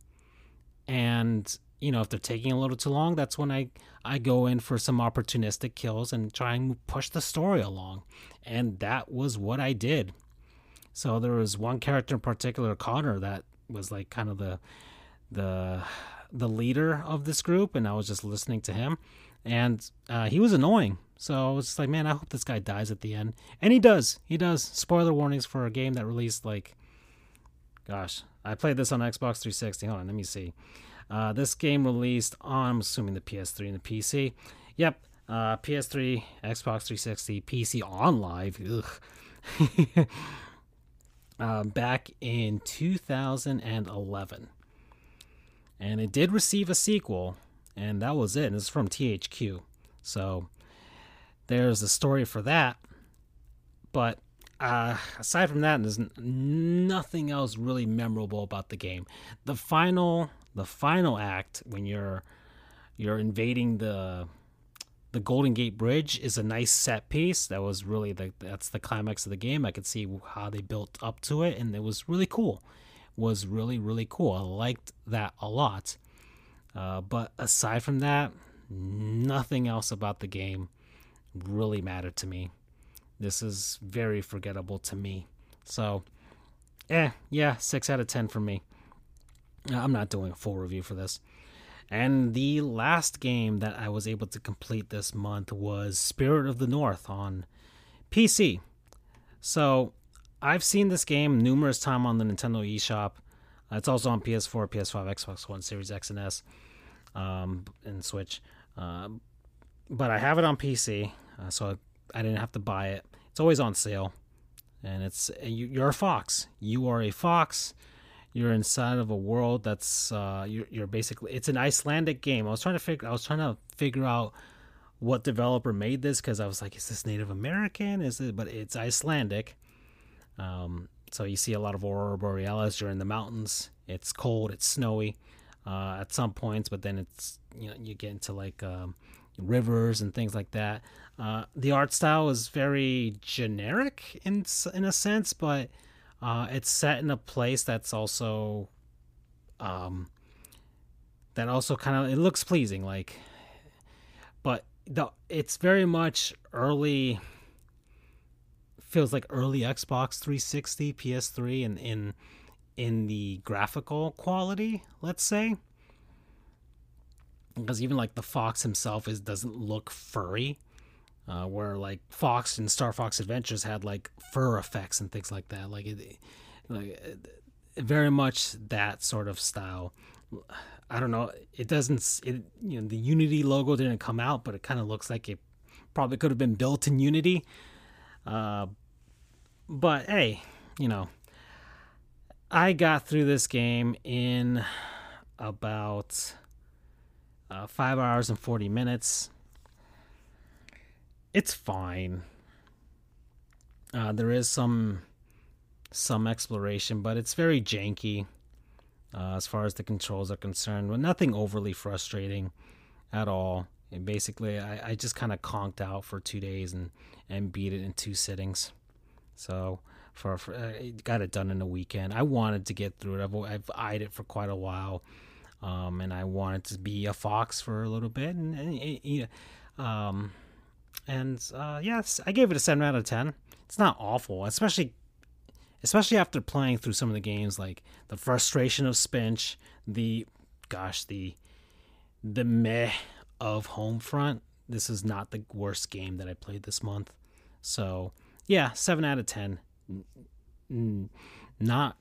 and you know if they're taking a little too long that's when i i go in for some opportunistic kills and try and push the story along and that was what i did so there was one character in particular connor that was like kind of the the the leader of this group and i was just listening to him and uh, he was annoying so i was just like man i hope this guy dies at the end and he does he does spoiler warnings for a game that released like gosh I played this on Xbox 360. Hold on, let me see. Uh, this game released on, I'm assuming the PS3 and the PC. Yep, uh, PS3, Xbox 360, PC on live. uh, back in 2011. And it did receive a sequel, and that was it. And It's from THQ. So there's a story for that. But uh, aside from that, there's nothing else really memorable about the game. The final, the final act when you're you're invading the the Golden Gate Bridge is a nice set piece. That was really the that's the climax of the game. I could see how they built up to it, and it was really cool. Was really really cool. I liked that a lot. Uh, but aside from that, nothing else about the game really mattered to me. This is very forgettable to me. So, eh, yeah, 6 out of 10 for me. I'm not doing a full review for this. And the last game that I was able to complete this month was Spirit of the North on PC. So I've seen this game numerous times on the Nintendo eShop. It's also on PS4, PS5, Xbox One, Series X and S, um, and Switch. Uh, but I have it on PC, uh, so I didn't have to buy it. It's always on sale, and it's you're a fox. You are a fox. You're inside of a world that's uh, you're, you're basically it's an Icelandic game. I was trying to figure I was trying to figure out what developer made this because I was like, is this Native American? Is it? But it's Icelandic. Um, so you see a lot of aurora borealis. You're in the mountains. It's cold. It's snowy uh, at some points, but then it's you know you get into like um, rivers and things like that. Uh, the art style is very generic in in a sense, but uh, it's set in a place that's also um, that also kind of it looks pleasing, like, but the it's very much early. Feels like early Xbox 360, PS3, and in in the graphical quality, let's say because even like the fox himself is doesn't look furry uh, where like fox and star fox adventures had like fur effects and things like that. Like it like very much that sort of style. I don't know. It doesn't it you know the unity logo didn't come out but it kind of looks like it probably could have been built in unity. Uh, but hey you know i got through this game in about uh, five hours and 40 minutes. It's fine. Uh, there is some some exploration, but it's very janky uh, as far as the controls are concerned. But nothing overly frustrating at all. And basically, I, I just kind of conked out for two days and and beat it in two sittings. So for, for uh, got it done in a weekend. I wanted to get through it. I've I've eyed it for quite a while um, and I wanted to be a fox for a little bit, and, and um, and uh, yes, I gave it a seven out of ten. It's not awful, especially especially after playing through some of the games like the frustration of Spinch, the gosh, the the meh of Homefront. This is not the worst game that I played this month. So yeah, seven out of ten. Not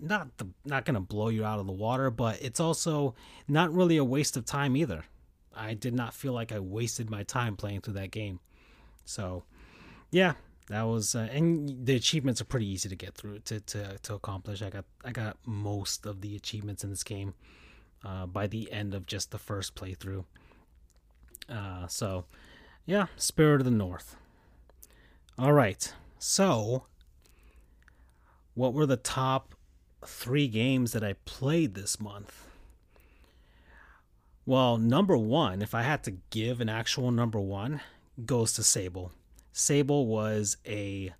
not the, not to blow you out of the water, but it's also not really a waste of time either. I did not feel like I wasted my time playing through that game. So, yeah, that was uh, and the achievements are pretty easy to get through to, to to accomplish. I got I got most of the achievements in this game uh, by the end of just the first playthrough. Uh, so, yeah, Spirit of the North. All right, so what were the top three games that I played this month. Well, number one, if I had to give an actual number one, goes to Sable. Sable was a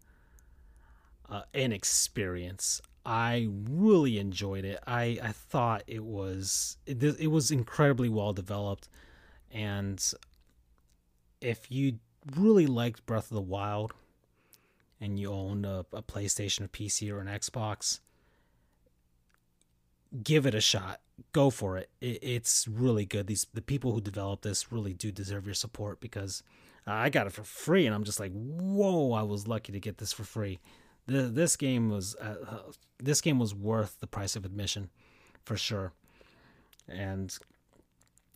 uh, an experience. I really enjoyed it. I, I thought it was it, it was incredibly well developed, and if you really liked Breath of the Wild, and you own a, a PlayStation, a PC, or an Xbox, give it a shot. Go for it. it. It's really good. These the people who developed this really do deserve your support because I got it for free, and I'm just like, whoa! I was lucky to get this for free. The, this game was uh, uh, this game was worth the price of admission, for sure. And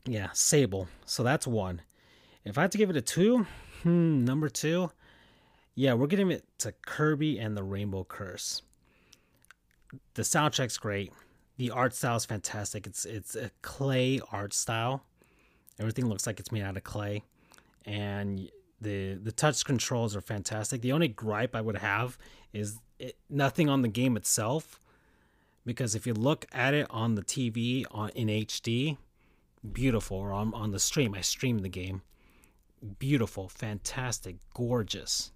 yeah, Sable. So that's one. If I had to give it a two, hmm, number two, yeah, we're giving it to Kirby and the Rainbow Curse. The soundtrack's great the art style is fantastic. It's it's a clay art style. Everything looks like it's made out of clay, and the the touch controls are fantastic. The only gripe I would have is it, nothing on the game itself, because if you look at it on the TV on in HD, beautiful. Or on on the stream, I streamed the game, beautiful, fantastic, gorgeous.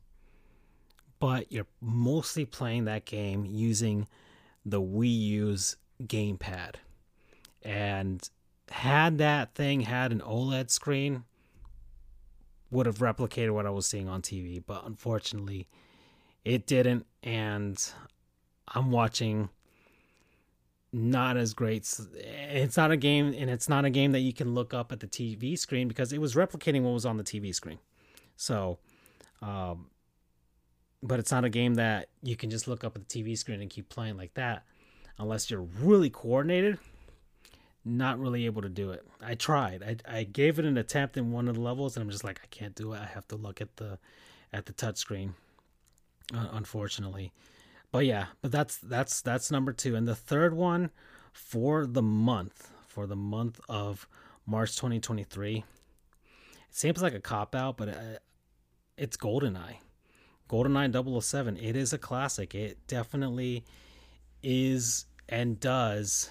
But you're mostly playing that game using the Wii U's gamepad. And had that thing had an OLED screen, would have replicated what I was seeing on TV, but unfortunately it didn't and I'm watching not as great. It's not a game, and it's not a game that you can look up at the TV screen because it was replicating what was on the TV screen. So, um, but it's not a game that you can just look up at the TV screen and keep playing like that unless you're really coordinated. Not really able to do it. I tried. I, I gave it an attempt in one of the levels, and I'm just like, I can't do it. I have to look at the at the touchscreen. Uh, unfortunately, but yeah, but that's that's that's number two, and the third one for the month for the month of March 2023. It seems like a cop out, but uh, it's GoldenEye. GoldenEye 007. It is a classic. It definitely is and does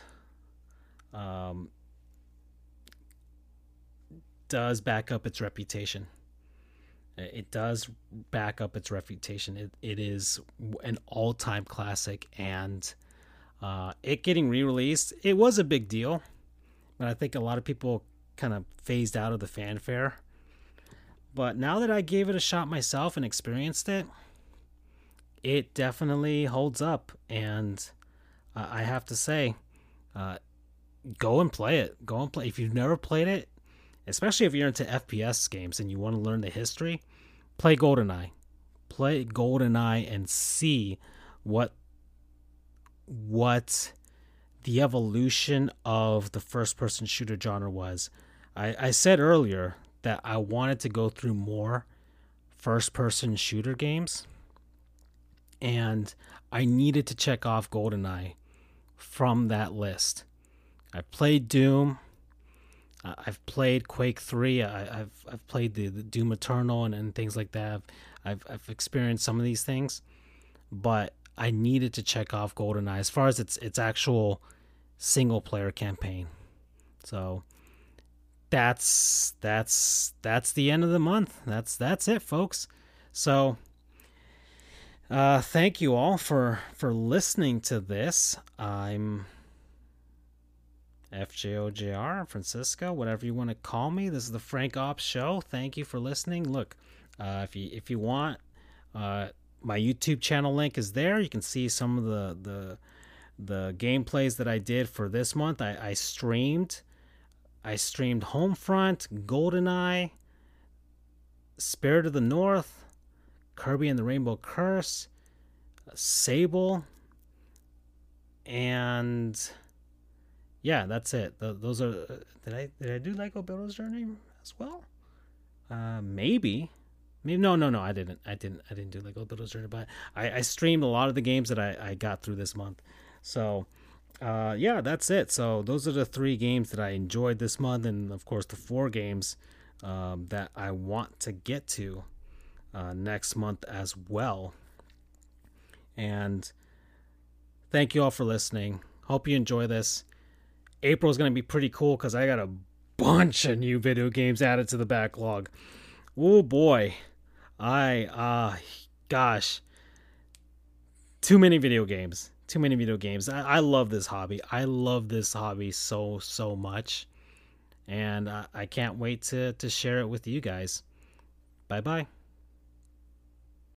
um, does back up its reputation. It does back up its reputation. It, it is an all time classic, and uh, it getting re released, it was a big deal, but I think a lot of people kind of phased out of the fanfare. But now that I gave it a shot myself and experienced it, it definitely holds up. And uh, I have to say, uh, go and play it. Go and play. If you've never played it, especially if you're into FPS games and you want to learn the history, play GoldenEye. Play GoldenEye and see what what the evolution of the first person shooter genre was. I, I said earlier that I wanted to go through more first person shooter games and I needed to check off GoldenEye from that list. I played Doom. Uh, I've played Quake 3. I, have I've played the, the, Doom Eternal and, and things like that. I've, I've experienced some of these things, but I needed to check off GoldenEye as far as its its actual single player campaign. So that's that's that's the end of the month. That's that's it, folks. So uh, thank you all for for listening to this. I'm FJOJR, Francisco, whatever you want to call me. This is the Frank Ops Show. Thank you for listening. Look, uh, if you if you want, uh, my YouTube channel link is there. You can see some of the the the gameplays that I did for this month. I, I streamed, I streamed Homefront, GoldenEye, Spirit of the North, Kirby and the Rainbow Curse, Sable, and yeah, that's it. Those are. Did I did I do Lego Builder's Journey as well? Uh, maybe. Maybe no, no, no. I didn't. I didn't. I didn't do Lego Builder's Journey, but I, I streamed a lot of the games that I, I got through this month. So, uh, yeah, that's it. So those are the three games that I enjoyed this month, and of course the four games um, that I want to get to uh, next month as well. And thank you all for listening. Hope you enjoy this. April is going to be pretty cool because I got a bunch of new video games added to the backlog. Oh boy. I, uh, gosh. Too many video games. Too many video games. I, I love this hobby. I love this hobby so, so much. And I, I can't wait to, to share it with you guys. Bye bye.